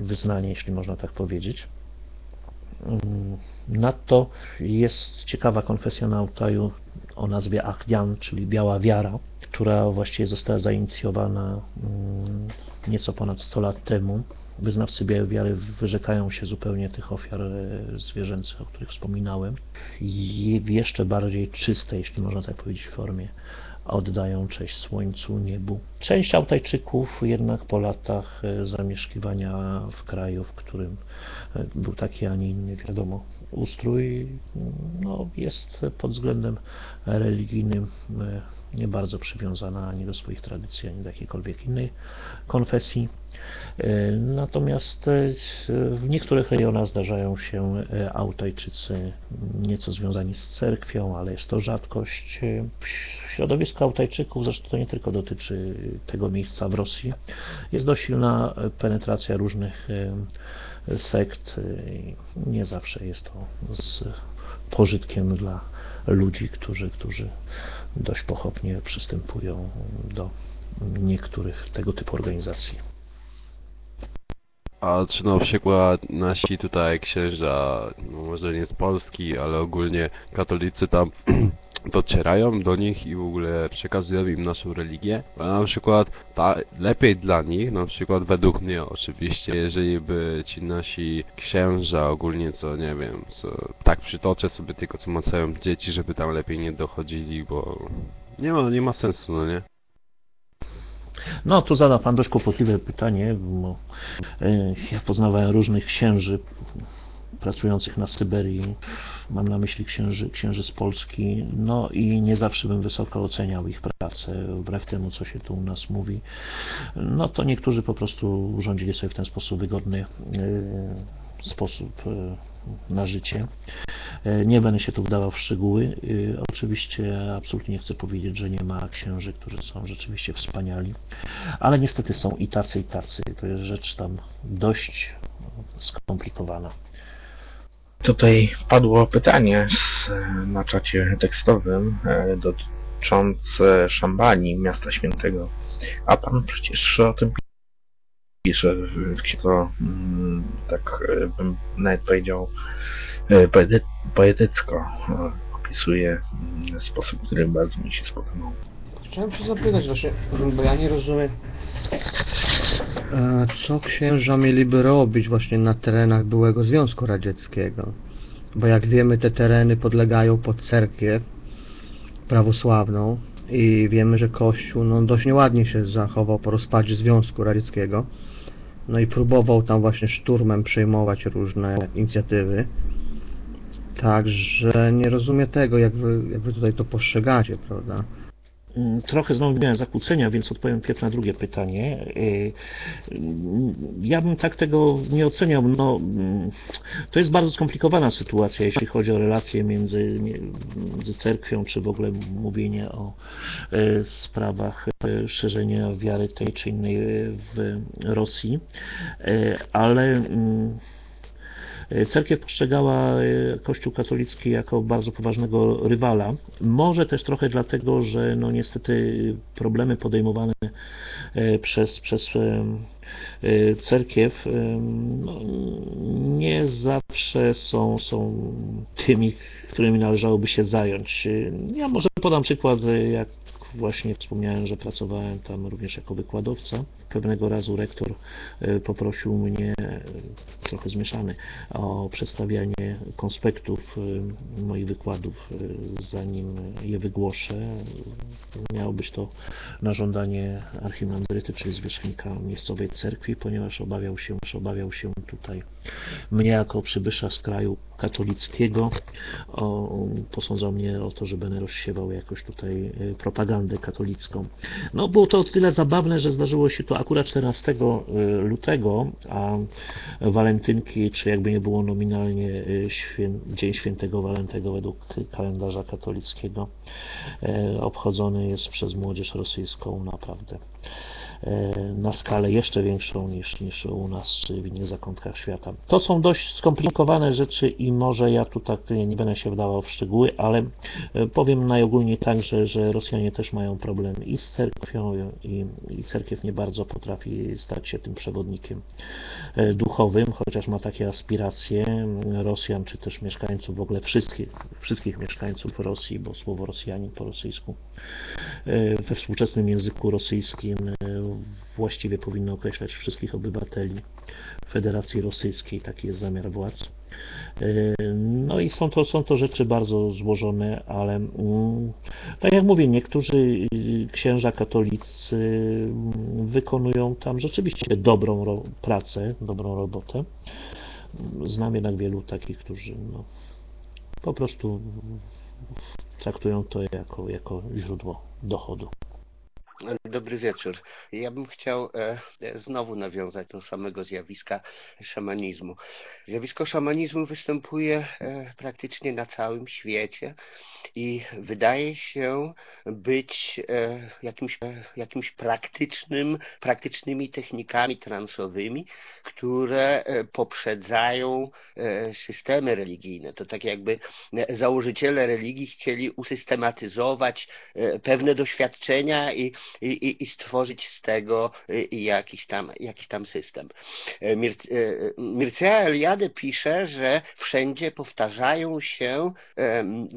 wyznanie, jeśli można tak powiedzieć. Mm, Nadto jest ciekawa konfesja na Altaju o nazwie Achdian, czyli Biała Wiara, która właściwie została zainicjowana mm, nieco ponad 100 lat temu. Wyznawcy Białej Wiary wyrzekają się zupełnie tych ofiar e, zwierzęcych, o których wspominałem i w jeszcze bardziej czystej, jeśli można tak powiedzieć, formie oddają cześć słońcu, niebu. Część Altajczyków jednak po latach e, zamieszkiwania w kraju, w którym był taki, a nie inny, wiadomo, ustrój, no, jest pod względem religijnym nie bardzo przywiązana ani do swoich tradycji, ani do jakiejkolwiek innej konfesji. E, Natomiast e, w niektórych rejonach zdarzają się e, Altajczycy nieco związani z cerkwią, ale jest to rzadkość. W środowisku zresztą to nie tylko dotyczy tego miejsca w Rosji, jest dość silna penetracja różnych sekt. i Nie zawsze jest to z pożytkiem dla ludzi, którzy, którzy dość pochopnie przystępują do niektórych tego typu organizacji. A czy na przykład nasi tutaj księża, no może nie z Polski, ale ogólnie katolicy tam docierają do nich i w ogóle przekazują im naszą religię? A na przykład ta, lepiej dla nich, na przykład według mnie oczywiście, jeżeli by ci nasi księża ogólnie co, nie wiem, co tak przytoczę sobie tylko co macają dzieci, żeby tam lepiej nie dochodzili, bo nie ma, nie ma sensu, no nie? No, tu zada Pan dość kłopotliwe pytanie, bo e, ja poznawałem różnych księży pracujących na Syberii, mam na myśli księży, księży z Polski, no i nie zawsze bym wysoko oceniał ich pracę, wbrew temu, co się tu u nas mówi. No to niektórzy po prostu urządzili sobie w ten sposób wygodny e, sposób e, na życie. E, Nie będę się tu wdawał w szczegóły. Oczywiście absolutnie nie chcę powiedzieć, że nie ma księży, którzy są rzeczywiście wspaniali, ale niestety są i tacy, i tacy. To jest rzecz tam dość skomplikowana. Tutaj padło pytanie z, na czacie tekstowym e, dotyczące Szambani, miasta świętego. A pan przecież o tym pisze w księdze, mm, tak e, bym nawet powiedział, e, poety, poetycko e, opisuje mm, sposób, który bardzo mi się spodobał. Chciałem się zapytać właśnie, bo ja nie rozumiem, e, co księża mieliby robić właśnie na terenach byłego Związku Radzieckiego. Bo jak wiemy, te tereny podlegają pod cerkiew prawosławną i wiemy, że Kościół no, dość nieładnie się zachował po rozpadzie Związku Radzieckiego. No i próbował tam właśnie szturmem przejmować różne inicjatywy. Także nie rozumiem tego, jak wy, jak wy tutaj to postrzegacie, prawda? Mm, Trochę znowu miałem zakłócenia, więc odpowiem pierw na drugie pytanie. Y, Ja bym tak tego nie oceniał. No, mm, to jest bardzo skomplikowana sytuacja, jeśli chodzi o relacje między, między cerkwią, czy w ogóle mówienie o e, sprawach e, szerzenia wiary tej czy innej w Rosji. Ale mm, Cerkiew postrzegała e, Kościół katolicki jako bardzo poważnego rywala. Może też trochę dlatego, że no niestety problemy podejmowane e, przez, przez e, e, cerkiew e, no, nie zawsze są, są tymi, którymi należałoby się zająć. E, Ja może podam przykład, e, jak właśnie wspomniałem, że pracowałem tam również jako wykładowca. Pewnego razu rektor e, poprosił mnie, e, trochę zmieszany, o przedstawianie konspektów e, moich wykładów, zanim je wygłoszę. Miało być to na żądanie archimandryty, czyli zwierzchnika miejscowej cerkwi, ponieważ obawiał się, obawiał się tutaj mnie jako przybysza z kraju katolickiego. O, posądzał mnie o to, że będę rozsiewał jakoś tutaj e, propagandę katolicką. No było to o tyle zabawne, że zdarzyło się to akurat 14 e, lutego, a walentynki, czy jakby nie było nominalnie e, świę, Dzień Świętego Walentego według kalendarza katolickiego, e, obchodzony jest przez młodzież rosyjską naprawdę na skalę jeszcze większą niż, niż u nas czy w innych zakątkach świata. To są dość skomplikowane rzeczy i może ja tu tak nie będę się wdawał w szczegóły, ale e, powiem najogólniej tak, że, że Rosjanie też mają problem i z cerkwią i, i cerkiew nie bardzo potrafi stać się tym przewodnikiem e, duchowym, chociaż ma takie aspiracje Rosjan, czy też mieszkańców w ogóle wszystkich, wszystkich mieszkańców Rosji, bo słowo Rosjanin po rosyjsku e, we współczesnym języku rosyjskim e, właściwie powinno określać wszystkich obywateli Federacji Rosyjskiej, taki jest zamiar władz. E, No i są to, są to rzeczy bardzo złożone, ale mm, tak jak mówię, niektórzy y, księża katolicy mm, wykonują tam rzeczywiście dobrą pracę, dobrą robotę. Znam jednak wielu takich, którzy no, po prostu traktują to jako, jako źródło dochodu. Dobry wieczór. Ja bym chciał e, znowu nawiązać do samego zjawiska szamanizmu. Zjawisko szamanizmu występuje e, praktycznie na całym świecie i wydaje się być e, jakimś, e, jakimś praktycznym, praktycznymi technikami transowymi, które e, poprzedzają systemy religijne. To tak jakby założyciele religii chcieli usystematyzować pewne doświadczenia i, i, i- stworzyć z tego jakiś tam, jakiś tam system. Mir, Mircea Eliade pisze, że wszędzie powtarzają się, em,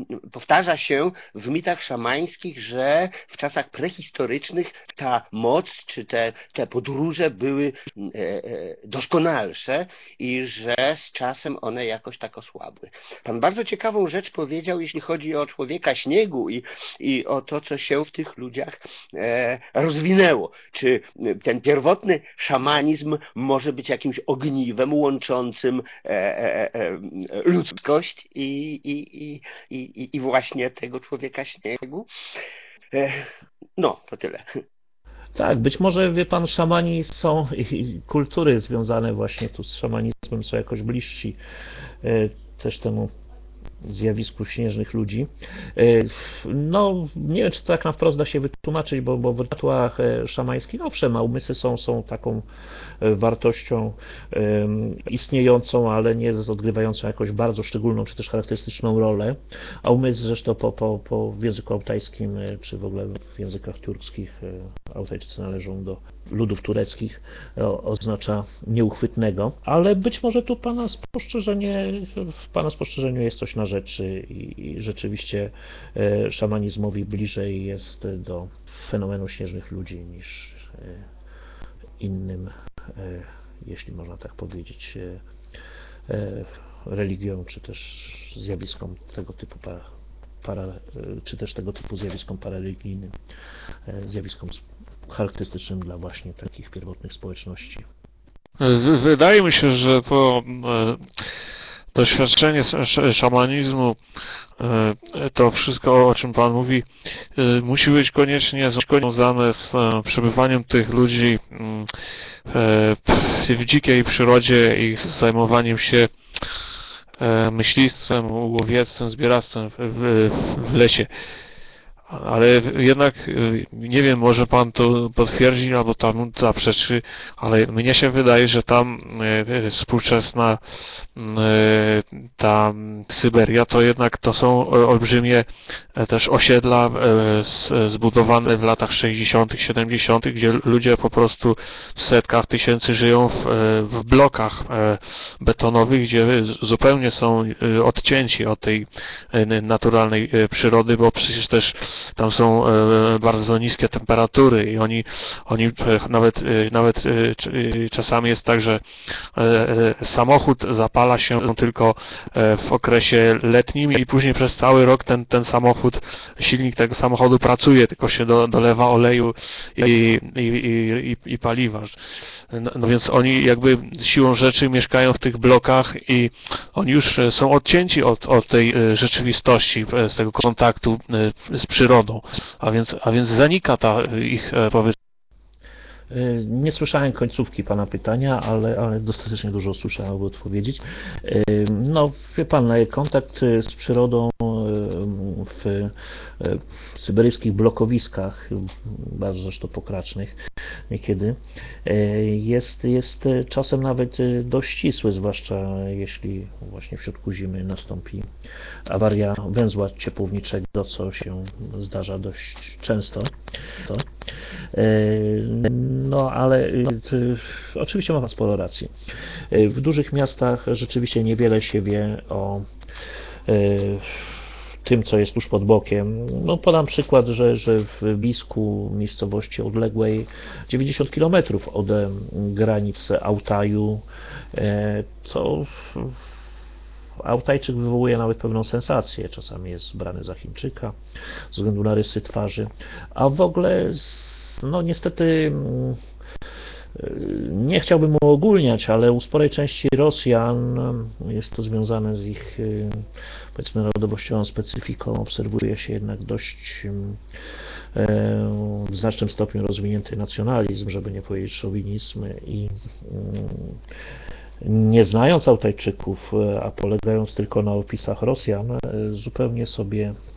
powtarza się w mitach szamańskich, że w czasach prehistorycznych ta moc czy te, te podróże były e, e, doskonalsze i że z czasem one jakoś tak osłabły. Pan bardzo ciekawą rzecz powiedział, jeśli chodzi o człowieka śniegu i, i o to, co się w tych ludziach e, rozwinęło. Czy ten pierwotny szamanizm może być jakimś ogniwem łączącym ludzkość i, i, i, i, i właśnie tego człowieka śniegu? E, no, to tyle. Tak, być może, wie pan, szamani są i i kultury związane właśnie tu z szamanizmem są jakoś bliżsi e, też temu zjawisku śnieżnych ludzi. E, No, nie wiem, czy to tak na wprost da się wytłumaczyć, bo, bo w rytuałach e, szamańskich, owszem, umysły są, są taką e, wartością istniejącą, ale nie odgrywającą jakąś bardzo szczególną, czy też charakterystyczną rolę, a umysł zresztą po, po, po w języku altajskim, e, czy w ogóle w językach turckich, Altajczycy należą do ludów tureckich, o, oznacza nieuchwytnego, ale być może tu Pana spostrzeżenie, w Pana spostrzeżeniu jest coś na rzeczy i, rzeczywiście e, szamanizmowi bliżej jest do fenomenu śnieżnych ludzi niż e, innym, e, jeśli można tak powiedzieć, e, e, religiom, czy też zjawiskom tego typu para, para, e, czy też tego typu zjawiskom parareligijnym, e, zjawiskom charakterystycznym dla właśnie takich pierwotnych społeczności. Wydaje mi się, że to e, doświadczenie sz- sz- szamanizmu, e, to wszystko, o czym Pan mówi, e, musi być koniecznie związane z przebywaniem tych ludzi mm, w dzikiej przyrodzie i zajmowaniem się myślistwem, łowiectwem, zbieractwem w lesie. Ale jednak, y, nie wiem, może pan to potwierdzi albo tam zaprzeczy, ale mnie się wydaje, że tam y, y, współczesna ta Syberia to jednak to są olbrzymie e, też osiedla e, zbudowane w latach 60., 70., gdzie ludzie po prostu w setkach tysięcy żyją w, e, w blokach betonowych, gdzie zupełnie są odcięci od tej naturalnej przyrody, bo przecież też tam są e, bardzo niskie temperatury i oni, oni e, nawet, e, nawet czasami jest tak, że samochód zapala się tylko w okresie letnim i później przez cały rok ten, ten samochód, silnik tego samochodu pracuje, tylko się do, dolewa oleju i, i, i, i paliwa. No, no więc oni jakby siłą rzeczy mieszkają w tych blokach i oni już e, są odcięci od, od tej e, rzeczywistości, e, z tego kontaktu z przyrodą, a więc, a więc zanika ta ich powiedzmy Nie słyszałem końcówki Pana pytania, ale, ale dostatecznie dużo słyszałem, aby odpowiedzieć. No, wie Pan, kontakt z przyrodą w syberyjskich blokowiskach, bardzo zresztą pokracznych niekiedy, y, jest, jest czasem nawet y, dość ścisły, zwłaszcza jeśli właśnie w środku zimy nastąpi awaria węzła ciepłowniczego, co się zdarza dość często. To. E, No, ale oczywiście ma Pan sporo racji. W dużych miastach rzeczywiście niewiele się wie o tym, co jest tuż pod bokiem. No, podam przykład, że, że w Bisku, miejscowości odległej 90 km od granic Altaju, e, to Altajczyk wywołuje nawet pewną sensację. Czasami jest brany za Chińczyka ze względu na rysy twarzy. A w ogóle, no niestety, mm, y, nie chciałbym uogólniać, ale u sporej części Rosjan y, jest to związane z ich, y, powiedzmy, narodowościową specyfiką. Obserwuje się jednak dość ym, w znacznym stopniu rozwinięty nacjonalizm, żeby nie powiedzieć szowinizm i mm, nie znając Altajczyków, a polegając tylko na opisach Rosjan, e, zupełnie sobie e,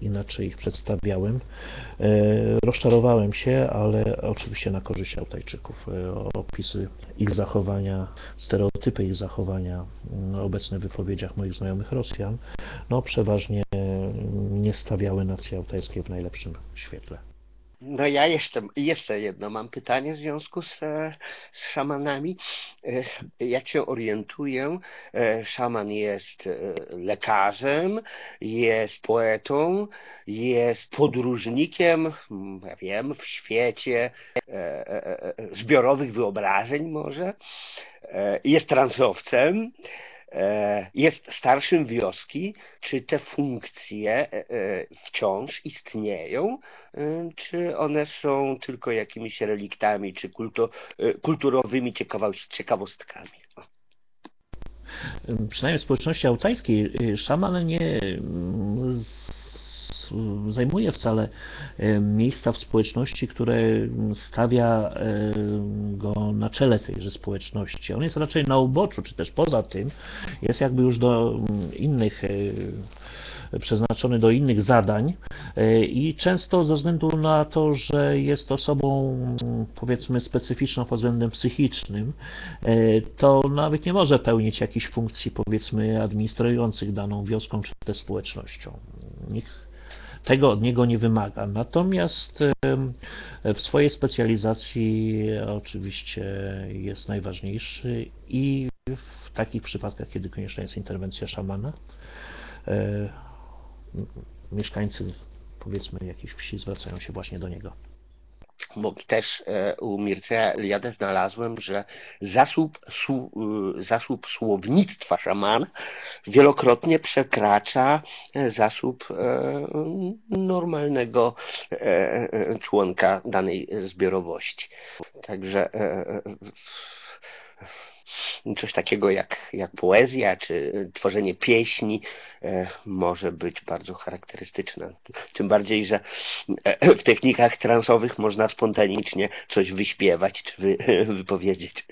inaczej ich przedstawiałem. E, rozczarowałem się, ale oczywiście na korzyść Altajczyków. Opisy ich zachowania, stereotypy ich zachowania obecne w wypowiedziach moich znajomych Rosjan, no przeważnie nie stawiały nacji altajskiej w najlepszym świetle. No ja jeszcze, jeszcze jedno mam pytanie w związku z, e, z szamanami. E, jak się orientuję, e, szaman jest lekarzem, jest poetą, jest podróżnikiem, ja wiem, w świecie zbiorowych wyobrażeń może, jest transowcem, E, jest starszym wioski, czy te funkcje e, e, wciąż istnieją, czy one są tylko jakimiś reliktami, czy kulto, kulturowymi ciekawostkami. Przynajmniej w społeczności altajskiej szaman nie zajmuje wcale e, miejsca w społeczności, które stawia e, go na czele tejże społeczności. On jest raczej na uboczu, czy też poza tym, jest jakby już do innych e, przeznaczony do innych zadań i często ze względu na to, że jest osobą powiedzmy specyficzną pod względem psychicznym, to nawet nie może pełnić jakichś funkcji powiedzmy administrujących daną wioską czy też społecznością. Niech tego od niego nie wymaga. Natomiast w swojej specjalizacji oczywiście jest najważniejszy i w takich przypadkach, kiedy konieczna jest interwencja szamana, mieszkańcy powiedzmy jakiejś wsi zwracają się właśnie do niego bo też e, u Mirceja Eliade znalazłem, że zasób, su, e, zasób słownictwa szaman wielokrotnie przekracza e, zasób normalnego członka danej zbiorowości. Także coś takiego jak, jak poezja czy tworzenie pieśni może być bardzo charakterystyczne. Tym bardziej, że e, w technikach transowych można spontanicznie coś wyśpiewać czy wy, wypowiedzieć.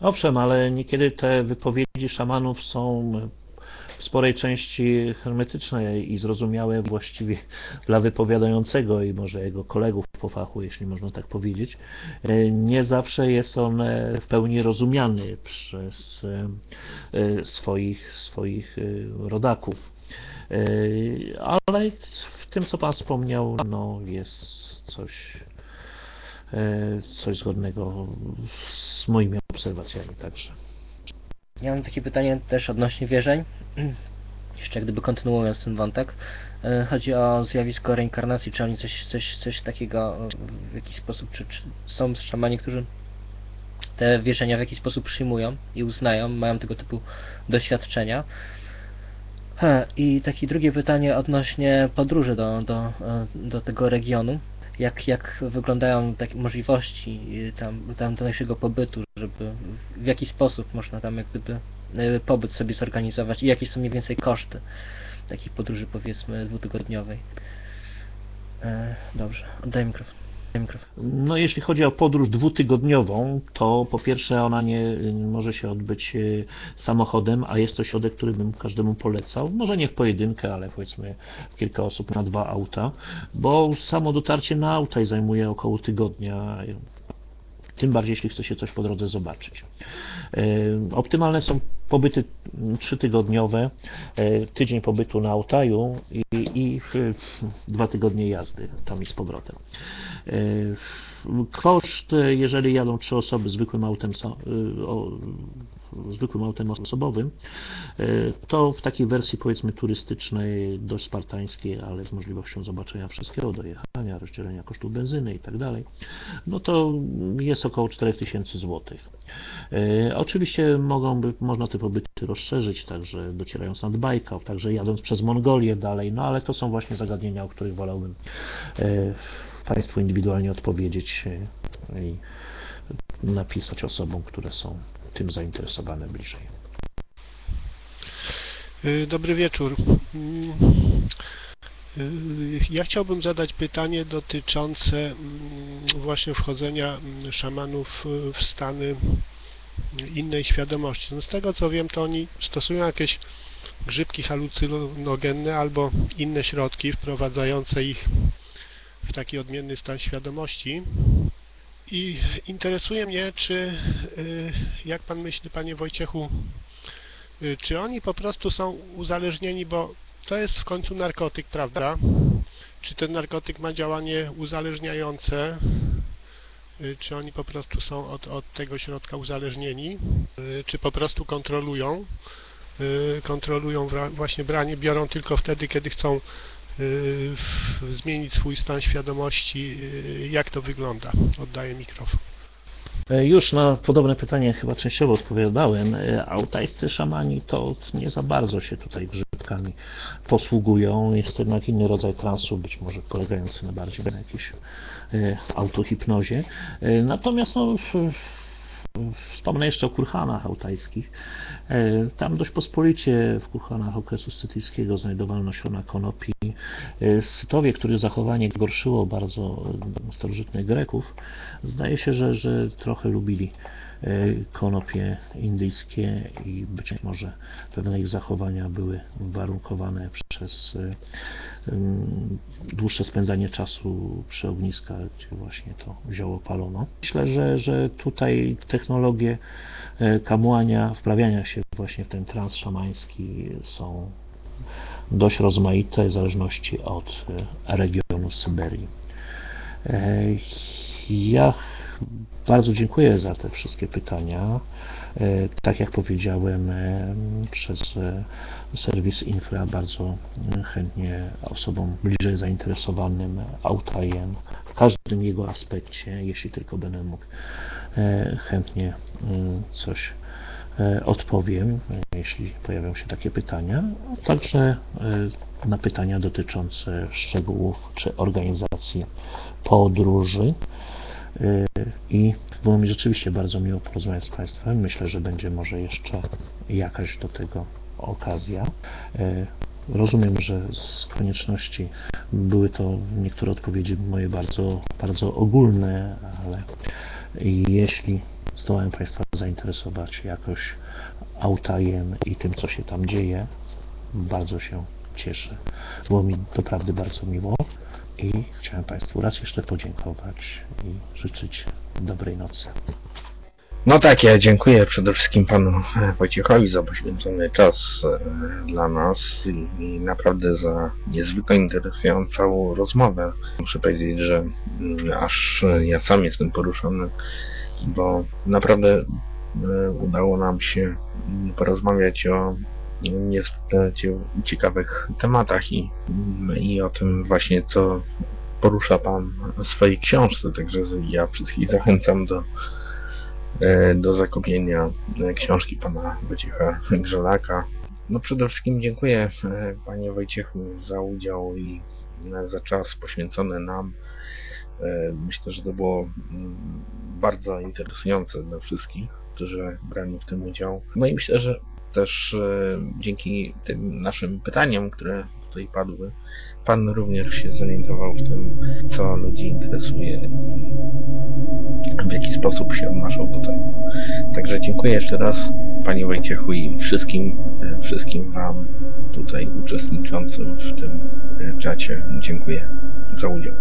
Owszem, ale niekiedy te wypowiedzi szamanów są w sporej części hermetyczne i zrozumiałe właściwie dla wypowiadającego i może jego kolegów po fachu, jeśli można tak powiedzieć. E, nie zawsze jest on w pełni rozumiany przez e, swoich, swoich e, rodaków. Ale w tym, co Pan wspomniał, no, jest coś, coś zgodnego z moimi obserwacjami także. Ja mam takie pytanie też odnośnie wierzeń. Jeszcze gdyby kontynuując ten wątek. E, chodzi o zjawisko reinkarnacji. Czy oni coś, coś, coś takiego w jakiś sposób, czy, czy są szamani, którzy te wierzenia w jakiś sposób przyjmują i uznają, mają tego typu doświadczenia. I takie drugie pytanie odnośnie podróży do, do, e, do tego regionu jak, jak wyglądają takie możliwości y, tam, tamtejszego pobytu, żeby w jaki sposób można tam jak gdyby y, pobyt sobie zorganizować i jakie są mniej więcej koszty takiej podróży powiedzmy dwutygodniowej. E, dobrze, oddaj mikrofon. No jeśli chodzi o podróż dwutygodniową, to po pierwsze ona nie może się odbyć e, samochodem, a jest to środek, który bym każdemu polecał. Może nie w pojedynkę, ale powiedzmy kilka osób na dwa auta, bo samo dotarcie na auta zajmuje około tygodnia tym bardziej jeśli chce się coś po drodze zobaczyć. E, optymalne są pobyty trzytygodniowe, e, tydzień pobytu na Altaju i, i dwa tygodnie jazdy tam i z powrotem. E, koszt, jeżeli jadą trzy osoby zwykłym autem, zwykłym autem osobowym, e, to w takiej wersji powiedzmy turystycznej, dość spartańskiej, ale z możliwością zobaczenia wszystkiego, dojechania, rozdzielenia kosztów benzyny i tak dalej, no to jest około 4000 zł. E, oczywiście mogą można te pobyty rozszerzyć, także docierając nad Bajkał, także jadąc przez Mongolię dalej, no ale to są właśnie zagadnienia, o których wolałbym e, Państwu indywidualnie odpowiedzieć i napisać osobom, które są tym zainteresowane bliżej. Y, dobry wieczór. Mm, Y, Ja chciałbym zadać pytanie dotyczące mm, właśnie wchodzenia mm, szamanów y, w stany innej świadomości. No z tego co wiem, to oni stosują jakieś grzybki halucynogenne albo inne środki wprowadzające ich w taki odmienny stan świadomości. I interesuje mnie, czy, y, jak Pan myśli, Panie Wojciechu, y, czy oni po prostu są uzależnieni, bo to jest w końcu narkotyk, prawda? Czy ten narkotyk ma działanie uzależniające? Y, Czy oni po prostu są od, od tego środka uzależnieni? Czy po prostu kontrolują? Kontrolują właśnie branie, biorą tylko wtedy, kiedy chcą zmienić swój stan świadomości. Y, Jak to wygląda? Oddaję mikrofon. E, Już na podobne pytanie chyba częściowo odpowiadałem. E, Altajscy szamani to nie za bardzo się tutaj grzybkami posługują. Jest to jednak inny rodzaj transu, być może polegający na bardziej na jakiejś e, autohipnozie. Natomiast no, Wspomnę jeszcze o kurhanach altajskich. E, Tam dość pospolicie w kurhanach okresu scytyjskiego znajdowano nasiona konopi. E, Scytowie, których zachowanie gorszyło bardzo e, starożytnych Greków, zdaje się, że, że trochę lubili konopie indyjskie i być może pewne ich zachowania były warunkowane przez e, em, dłuższe spędzanie czasu przy ogniskach, gdzie właśnie to zioło palono. Myślę, że, że tutaj technologie e, kamłania, wprawiania się właśnie w ten trans szamański są dość rozmaite w zależności od regionu Syberii. E, Ja bardzo dziękuję za te wszystkie pytania. E, Tak jak powiedziałem, e, przez e, serwis Infra bardzo chętnie osobom bliżej zainteresowanym Autajem w każdym jego aspekcie, jeśli tylko będę mógł, chętnie coś odpowiem, jeśli pojawią się takie pytania, także na pytania dotyczące szczegółów czy organizacji podróży. E, I było mi rzeczywiście bardzo miło porozmawiać z Państwem. Myślę, że będzie może jeszcze jakaś do tego okazja. E, Rozumiem, że z konieczności były to niektóre odpowiedzi moje bardzo, bardzo ogólne, ale jeśli zdołałem Państwa zainteresować jakoś autajem i tym, co się tam dzieje, bardzo się cieszę. Było mi doprawdy bardzo miło i chciałem Państwu raz jeszcze podziękować i życzyć dobrej nocy. No tak, ja dziękuję przede wszystkim panu e, Wojciechowi za poświęcony czas e, dla nas i, naprawdę za niezwykle interesującą rozmowę. Muszę powiedzieć, że mm, aż ja sam jestem poruszony, bo naprawdę e, udało nam się mm, porozmawiać o niezwykle cie- ciekawych tematach i, i o tym właśnie, co porusza Pan w swojej książce, także ja wszystkich zachęcam do e, do zakupienia e, książki pana Wojciecha Grzelaka. No przede wszystkim dziękuję e, panie Wojciechu za udział i za czas poświęcony nam. Myślę, że to było mm, bardzo interesujące dla wszystkich, którzy brali w tym udział. No i myślę, że też e, dzięki tym naszym pytaniom, które tutaj padły, Pan również się zorientował w tym, co ludzi interesuje i w jaki sposób się odnoszą do tego. Także dziękuję jeszcze raz Panie Wojciechu i wszystkim, e, wszystkim Wam tutaj uczestniczącym w tym e, czacie. Dziękuję za udział.